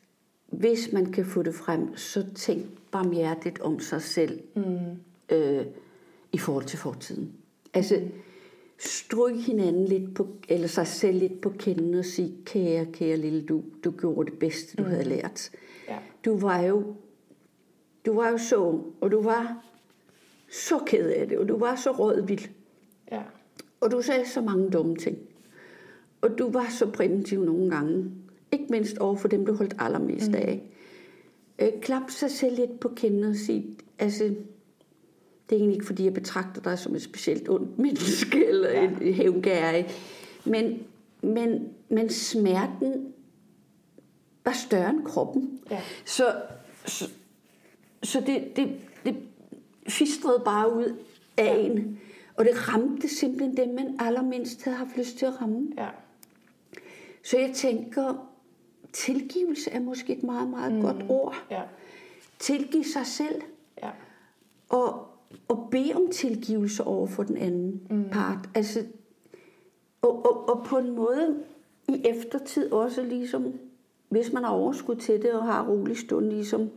hvis man kan få det frem, så tænk barmhjertigt om sig selv mm. øh, i forhold til fortiden. Altså, stryge hinanden lidt på, eller sig selv lidt på kinden og sige, kære, kære lille du, du gjorde det bedste, du mm. havde lært. Ja. Du var jo, du var jo så og du var så ked af det, og du var så rådvild. Ja. Og du sagde så mange dumme ting. Og du var så primitiv nogle gange. Ikke mindst over for dem, du holdt allermest mm. af. Øh, klap sig selv lidt på kinden og sige, altså, det er egentlig ikke, fordi jeg betragter dig som et specielt ondt menneske eller ja. et hævngærig. Men, men, men smerten var større end kroppen. Ja. Så, så, så det, det fistrede bare ud af ja. en. Og det ramte simpelthen dem, man allermindst havde haft lyst til at ramme. Ja. Så jeg tænker, tilgivelse er måske et meget, meget mm. godt ord. Ja. Tilgive sig selv. Ja. Og, at bede om tilgivelse over for den anden mm. part. Altså, og, og, og på en måde i eftertid også ligesom, hvis man har overskud til det og har rolig stund, ligesom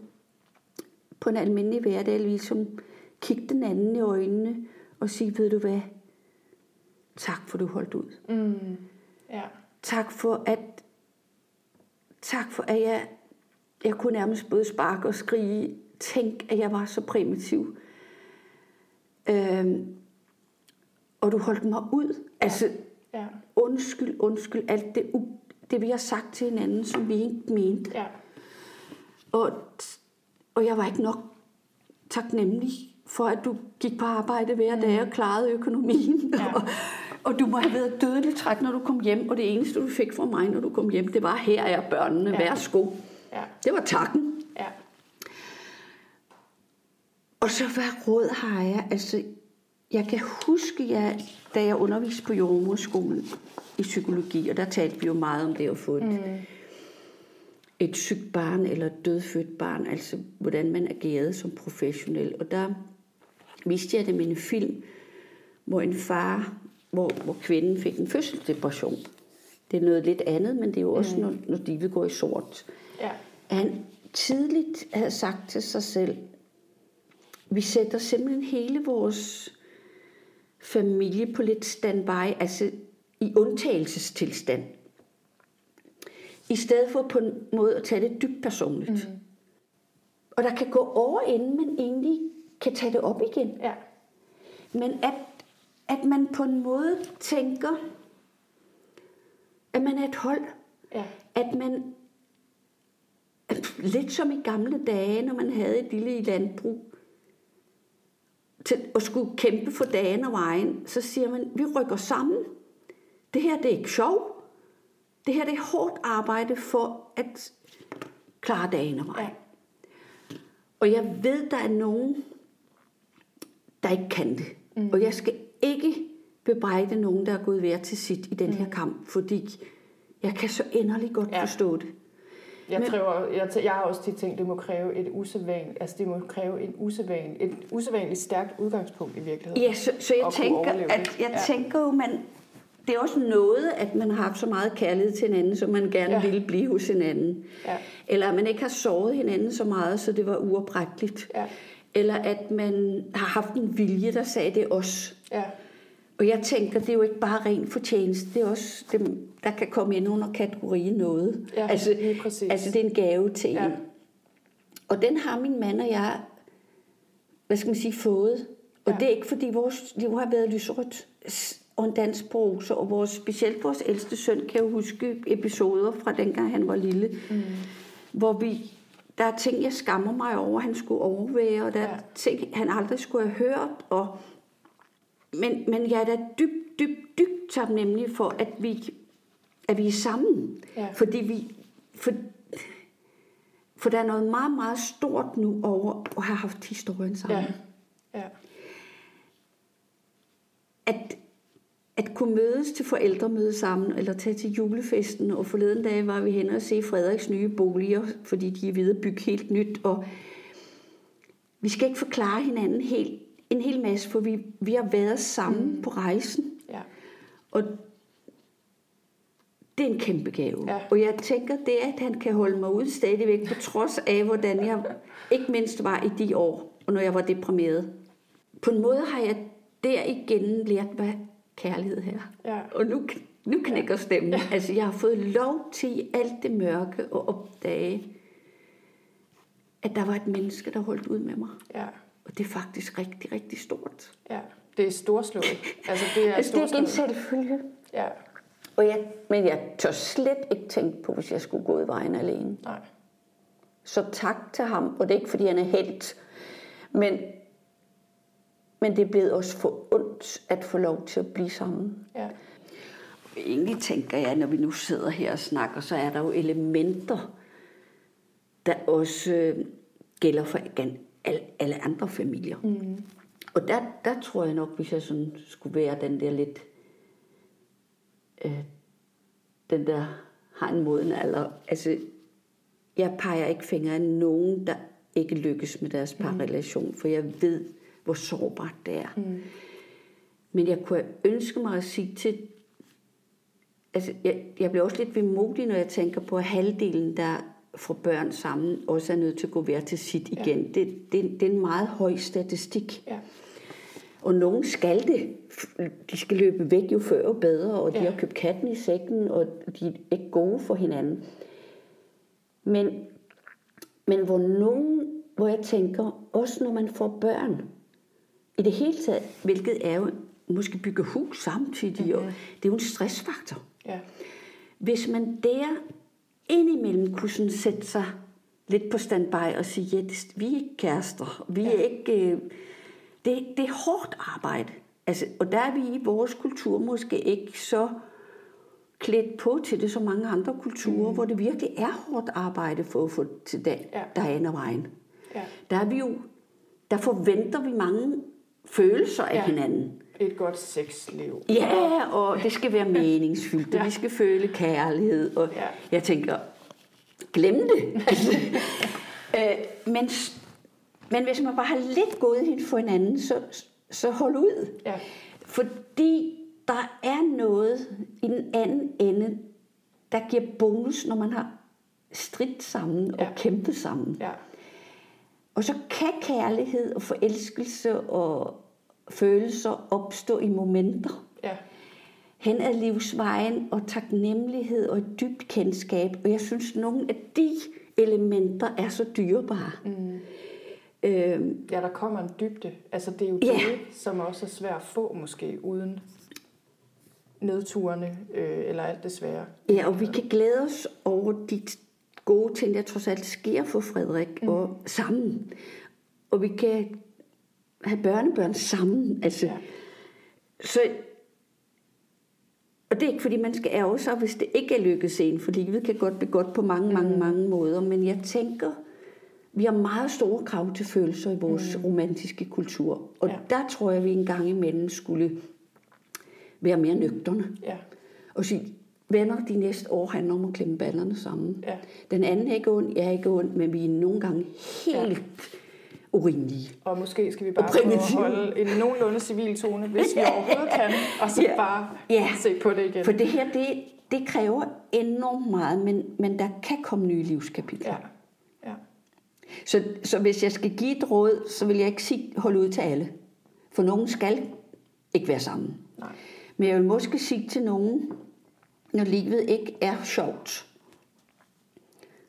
på en almindelig hverdag, ligesom kigge den anden i øjnene og sige, ved du hvad, tak for du holdt ud. Mm. Ja. Tak for at tak for at jeg jeg kunne nærmest både sparke og skrige. Tænk, at jeg var så primitiv. Øhm, og du holdt mig ud. Altså, ja. undskyld, undskyld, alt det, det vi har sagt til hinanden, som vi ikke mente. Ja. Og, og jeg var ikke nok taknemmelig for, at du gik på arbejde hver dag og mm. klarede økonomien. Ja. og, og du må have været dødelig træt, når du kom hjem, og det eneste, du fik fra mig, når du kom hjem, det var, her er børnene, ja. værsgo. Ja. Det var takken. Ja. Og så hvad råd har jeg? Altså, jeg kan huske, jeg, da jeg underviste på jordmorskolen i psykologi, og der talte vi jo meget om det at få et, mm. et sygt barn eller et dødfødt barn, altså hvordan man agerede som professionel. Og der viste jeg det med en film, hvor en far, hvor, hvor kvinden fik en fødselsdepression. Det er noget lidt andet, men det er jo også, mm. når, når livet går i sort. Ja. Han tidligt havde sagt til sig selv, vi sætter simpelthen hele vores familie på lidt standby, altså i undtagelsestilstand. I stedet for på en måde at tage det dybt personligt. Mm. Og der kan gå over, inden man egentlig kan tage det op igen. Ja. Men at, at man på en måde tænker, at man er et hold. Ja. At man, at lidt som i gamle dage, når man havde et lille landbrug, til at skulle kæmpe for dagen og vejen, så siger man, vi rykker sammen. Det her det er ikke sjov. Det her det er hårdt arbejde for at klare dagen og vejen. Ja. Og jeg ved, der er nogen, der ikke kan det. Mm. Og jeg skal ikke bebrejde nogen, der er gået værd til sit i den mm. her kamp, fordi jeg kan så inderligt godt ja. forstå det. Jeg, Men, tror, jeg, jeg har også tit tænkt, det må kræve et usædvanligt, altså det må kræve en usædvan, et usædvanligt stærkt udgangspunkt i virkeligheden. Ja, så, så jeg tænker, at jeg ja. tænker jo, man, det er også noget, at man har haft så meget kærlighed til hinanden, som man gerne ja. ville blive hos hinanden. Ja. Eller at man ikke har såret hinanden så meget, så det var uopretteligt. Ja. Eller at man har haft en vilje, der sagde, det os. Ja. Og jeg tænker, det er jo ikke bare ren fortjeneste, det er også dem, der kan komme ind under kategorien noget. Ja, altså, præcis. altså det er en gave til ja. en. Og den har min mand og jeg, hvad skal man sige, fået. Og ja. det er ikke fordi vores liv har været lyserødt og en dansk prosa, og vores, specielt vores ældste søn kan jo huske episoder fra dengang han var lille, mm. hvor vi, der er ting, jeg skammer mig over, han skulle overvære, og der ja. er ting, han aldrig skulle have hørt, og men, men jeg er da dybt, dybt, dybt taknemmelig for, at vi, at vi er sammen. Ja. Fordi vi, for, for der er noget meget, meget stort nu over at have haft historien sammen. Ja. Ja. At, at kunne mødes til forældremøde sammen, eller tage til julefesten, og forleden dag var vi hen og se Frederiks nye boliger, fordi de er ved at bygge helt nyt, og vi skal ikke forklare hinanden helt en hel masse, for vi, vi har været sammen mm. på rejsen. Ja. Og det er en kæmpe gave. Ja. Og jeg tænker, det at han kan holde mig ud stadigvæk, på trods af, hvordan jeg ikke mindst var i de år, og når jeg var deprimeret. På en måde har jeg der igen lært, hvad kærlighed her. Ja. Og nu, nu knækker stemmen. Ja. Altså, jeg har fået lov til i alt det mørke at opdage, at der var et menneske, der holdt ud med mig. Ja. Og det er faktisk rigtig, rigtig stort. Ja, det er storslået. Altså, det er, altså, det er en selvfølge. Ja. Og jeg, men jeg tør slet ikke tænke på, hvis jeg skulle gå i vejen alene. Nej. Så tak til ham, og det er ikke, fordi han er helt, men, men det er blevet også for ondt at få lov til at blive sammen. Ja. Egentlig tænker jeg, når vi nu sidder her og snakker, så er der jo elementer, der også øh, gælder for alle, alle andre familier. Mm. Og der, der tror jeg nok, hvis jeg sådan skulle være den der lidt, øh, den der har en moden alder, altså jeg peger ikke fingre af nogen, der ikke lykkes med deres mm. parrelation, mm. for jeg ved, hvor sårbart det er. Mm. Men jeg kunne ønske mig at sige til, altså jeg, jeg bliver også lidt vemodig, når jeg tænker på, at halvdelen, der få børn sammen, også er nødt til at gå hver til sit igen. Ja. Det, det, det er en meget høj statistik. Ja. Og nogen skal det. De skal løbe væk jo før og bedre, og de ja. har købt katten i sækken, og de er ikke gode for hinanden. Men, men hvor nogen, hvor jeg tænker, også når man får børn, i det hele taget, hvilket er jo måske bygge hus samtidig, mm-hmm. og det er jo en stressfaktor. Ja. Hvis man der indimellem kunne sådan sætte sig lidt på standby og sige, ja, det, vi er ikke kærester, vi ja. er ikke... Øh, det, det er hårdt arbejde. Altså, og der er vi i vores kultur måske ikke så klædt på til det, som mange andre kulturer, mm. hvor det virkelig er hårdt arbejde for at få til dag, ja. der er vejen. Ja. Der er vi jo, der forventer vi mange følelser af ja. hinanden. Et godt sexliv. Ja, og det skal være meningsfyldt, ja. vi skal føle kærlighed. Og ja. jeg tænker, glem det. Øh, men, men hvis man bare har lidt godhed for hinanden, så, så hold ud. Ja. Fordi der er noget i den anden ende, der giver bonus, når man har stridt sammen Ja. og kæmpet sammen. Ja. Og så kan kærlighed og forelskelse og følelser opstå i momenter Ja. hen ad livsvejen og taknemmelighed og et dybt kendskab. Og jeg synes, nogle af de elementer er så dyrebare. Mm. Øhm, Ja, der kommer en dybde. Altså, det er jo Ja. det, som også er svært at få, måske, uden nedturene øh, eller alt det svære. ja, og vi kan glæde os over de gode ting, der trods alt sker for Frederik, mm. og sammen. Og vi kan have børnebørn sammen. Altså, Ja. Så, og det er ikke, fordi man skal ærge sig, hvis det ikke er lykkedes en, for livet kan godt blive godt på mange, mange, mange måder. Men jeg tænker, vi har meget store krav til følelser i vores mm. romantiske kultur. Og ja. der tror jeg, vi en gang imellem skulle være mere nøgterne. Ja. Og sige, venner, de næste år handler om at klemme ballerne sammen. Ja. Den anden er ikke ond, jeg er ikke ond, men vi er nogle gange helt ja. urimelige. Og måske skal vi bare prøve at holde en nogenlunde civil tone, hvis vi overhovedet kan, og så Ja. bare Ja. se på det igen. For det her, det, det kræver enormt meget, men, men der kan komme nye livskapitler. Ja. Ja. Så, så hvis jeg skal give et råd, så vil jeg ikke sige, hold ud til alle. For nogen skal ikke være sammen. Nej. Men jeg vil måske sige til nogen, når livet ikke er sjovt,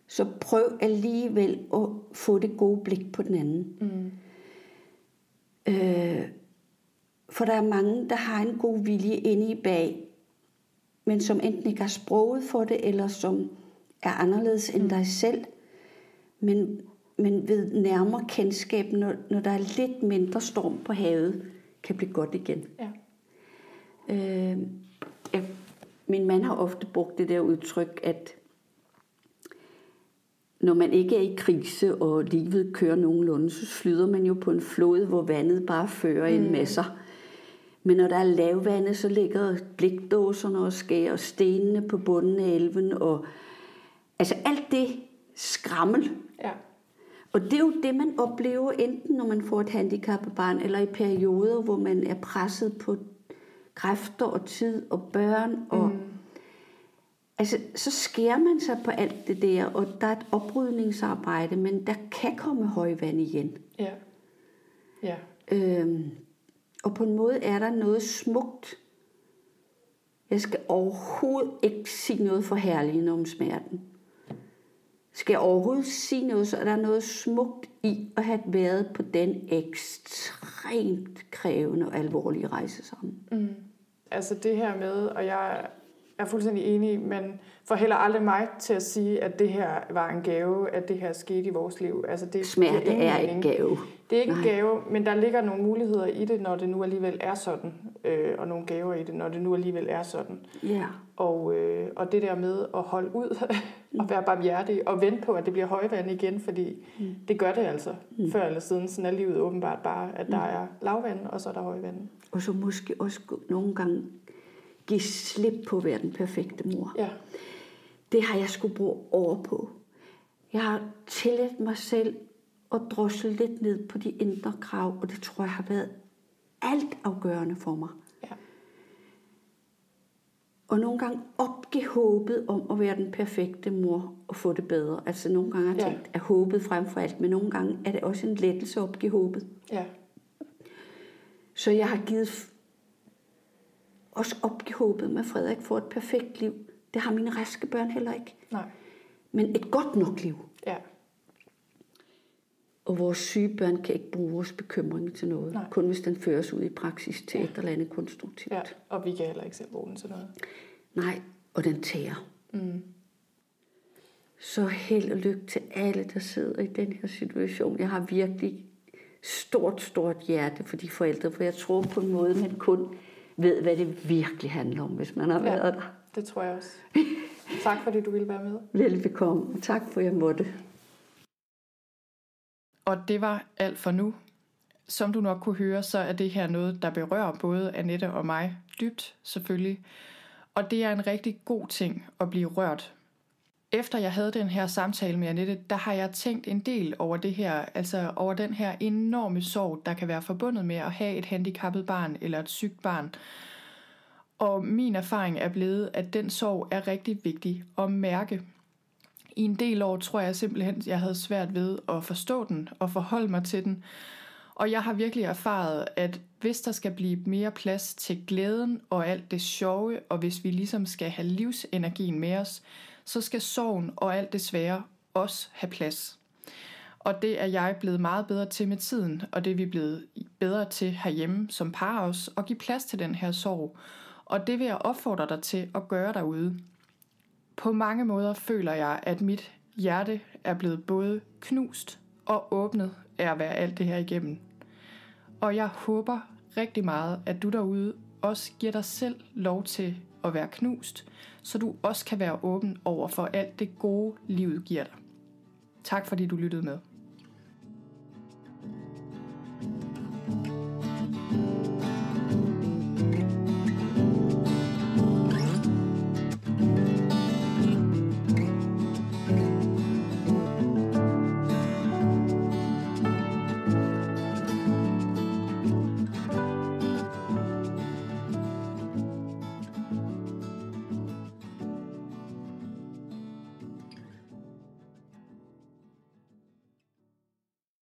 så prøv alligevel at få det gode blik på den anden. Mm. Øh, for der er mange, der har en god vilje inde i bag, men som enten ikke har sproget for det, eller som er anderledes end dig selv. Men, men ved nærmere kendskab, når, når der er lidt mindre storm på havet, kan blive godt igen. Ja. Øh, jeg, min mand har ofte brugt det der udtryk, at når man ikke er i krise, og livet kører nogenlunde, så flyder man jo på en flod, hvor vandet bare fører en med sig. Men når der er lavvande, så ligger blikdåserne og skærer stenene på bunden af elven. Og, altså alt det skrammel. Ja. Og det er jo det, man oplever, enten når man får et handicappet barn, eller i perioder, hvor man er presset på kræfter og tid og børn. Og, mm. Altså, så skærer man sig på alt det der, og der er et oprydningsarbejde, men der kan komme højvand igen. Ja. Ja. Øhm, og på en måde er der noget smukt. Jeg skal overhovedet ikke sige noget forherligende om smerten. Skal jeg overhovedet sige noget, så er der noget smukt i at have været på den ekstremt krævende og alvorlige rejse sammen. Mm. Altså det her med, og jeg er fuldstændig enig, men får heller aldrig mig til at sige, at det her var en gave, at det her skete i vores liv. Altså det Smerte er ikke gave. Det er ikke en Nej. gave, men der ligger nogle muligheder i det, når det nu alligevel er sådan, øh, og nogle gaver i det, når det nu alligevel er sådan. Ja. Og, øh, og det der med at holde ud og være barmhjertig og vente på, at det bliver højvand igen, fordi mm. det gør det altså. Mm. Før eller siden, sådan er livet åbenbart bare, at der er lavvand, og så er der højvand. Og så måske også nogle gange give slip på at være den perfekte mor. Ja, Det har jeg skulle bruge over på. Jeg har tilladt mig selv at drosle lidt ned på de indre krav, og det tror jeg har været alt afgørende for mig. ja, Og nogle gange opgive håbet om at være den perfekte mor og få det bedre. Altså nogle gange har jeg Ja. tænkt, at håbet frem for alt, men nogle gange er det også en lettelse at opgive håbet. ja, Så jeg har givet også opgive håbet med, at Frederik får et perfekt liv. Det har mine raske børn heller ikke. nej, Men et godt nok liv. ja, Og vores syge børn kan ikke bruge vores bekymring til noget. Nej. Kun hvis den føres ud i praksis til et eller andet konstruktivt. ja. Og vi kan heller ikke selv bruge den til noget. Nej, og den tager. Mm. Så held og lykke til alle, der sidder i den her situation. Jeg har virkelig stort, stort hjerte for de forældre, for jeg tror på en måde, man kun ved, hvad det virkelig handler om, hvis man har Ja. været der. Det tror jeg også. Tak fordi du ville være med. Velbekomme, tak for, at jeg måtte. Og det var alt for nu. Som du nok kunne høre, så er det her noget, der berører både Annette og mig dybt, selvfølgelig. Og det er en rigtig god ting at blive rørt. Efter jeg havde den her samtale med Annette, der har jeg tænkt en del over det her, altså over den her enorme sorg, der kan være forbundet med at have et handicappet barn eller et sygt barn. Og min erfaring er blevet, at den sorg er rigtig vigtig at mærke. I en del år tror jeg simpelthen, jeg havde svært ved at forstå den og forholde mig til den. Og jeg har virkelig erfaret, at hvis der skal blive mere plads til glæden og alt det sjove, og hvis vi ligesom skal have livsenergien med os, så skal sorgen og alt det svære også have plads. Og det er jeg blevet meget bedre til med tiden, og det er vi blevet bedre til herhjemme som par også, at give plads til den her sorg. Og det vil jeg opfordre dig til at gøre derude. På mange måder føler jeg, at mit hjerte er blevet både knust og åbnet af at være alt det her igennem. Og jeg håber rigtig meget, at du derude også giver dig selv lov til at være knust, så du også kan være åben over for alt det gode, livet giver dig. Tak fordi du lyttede med.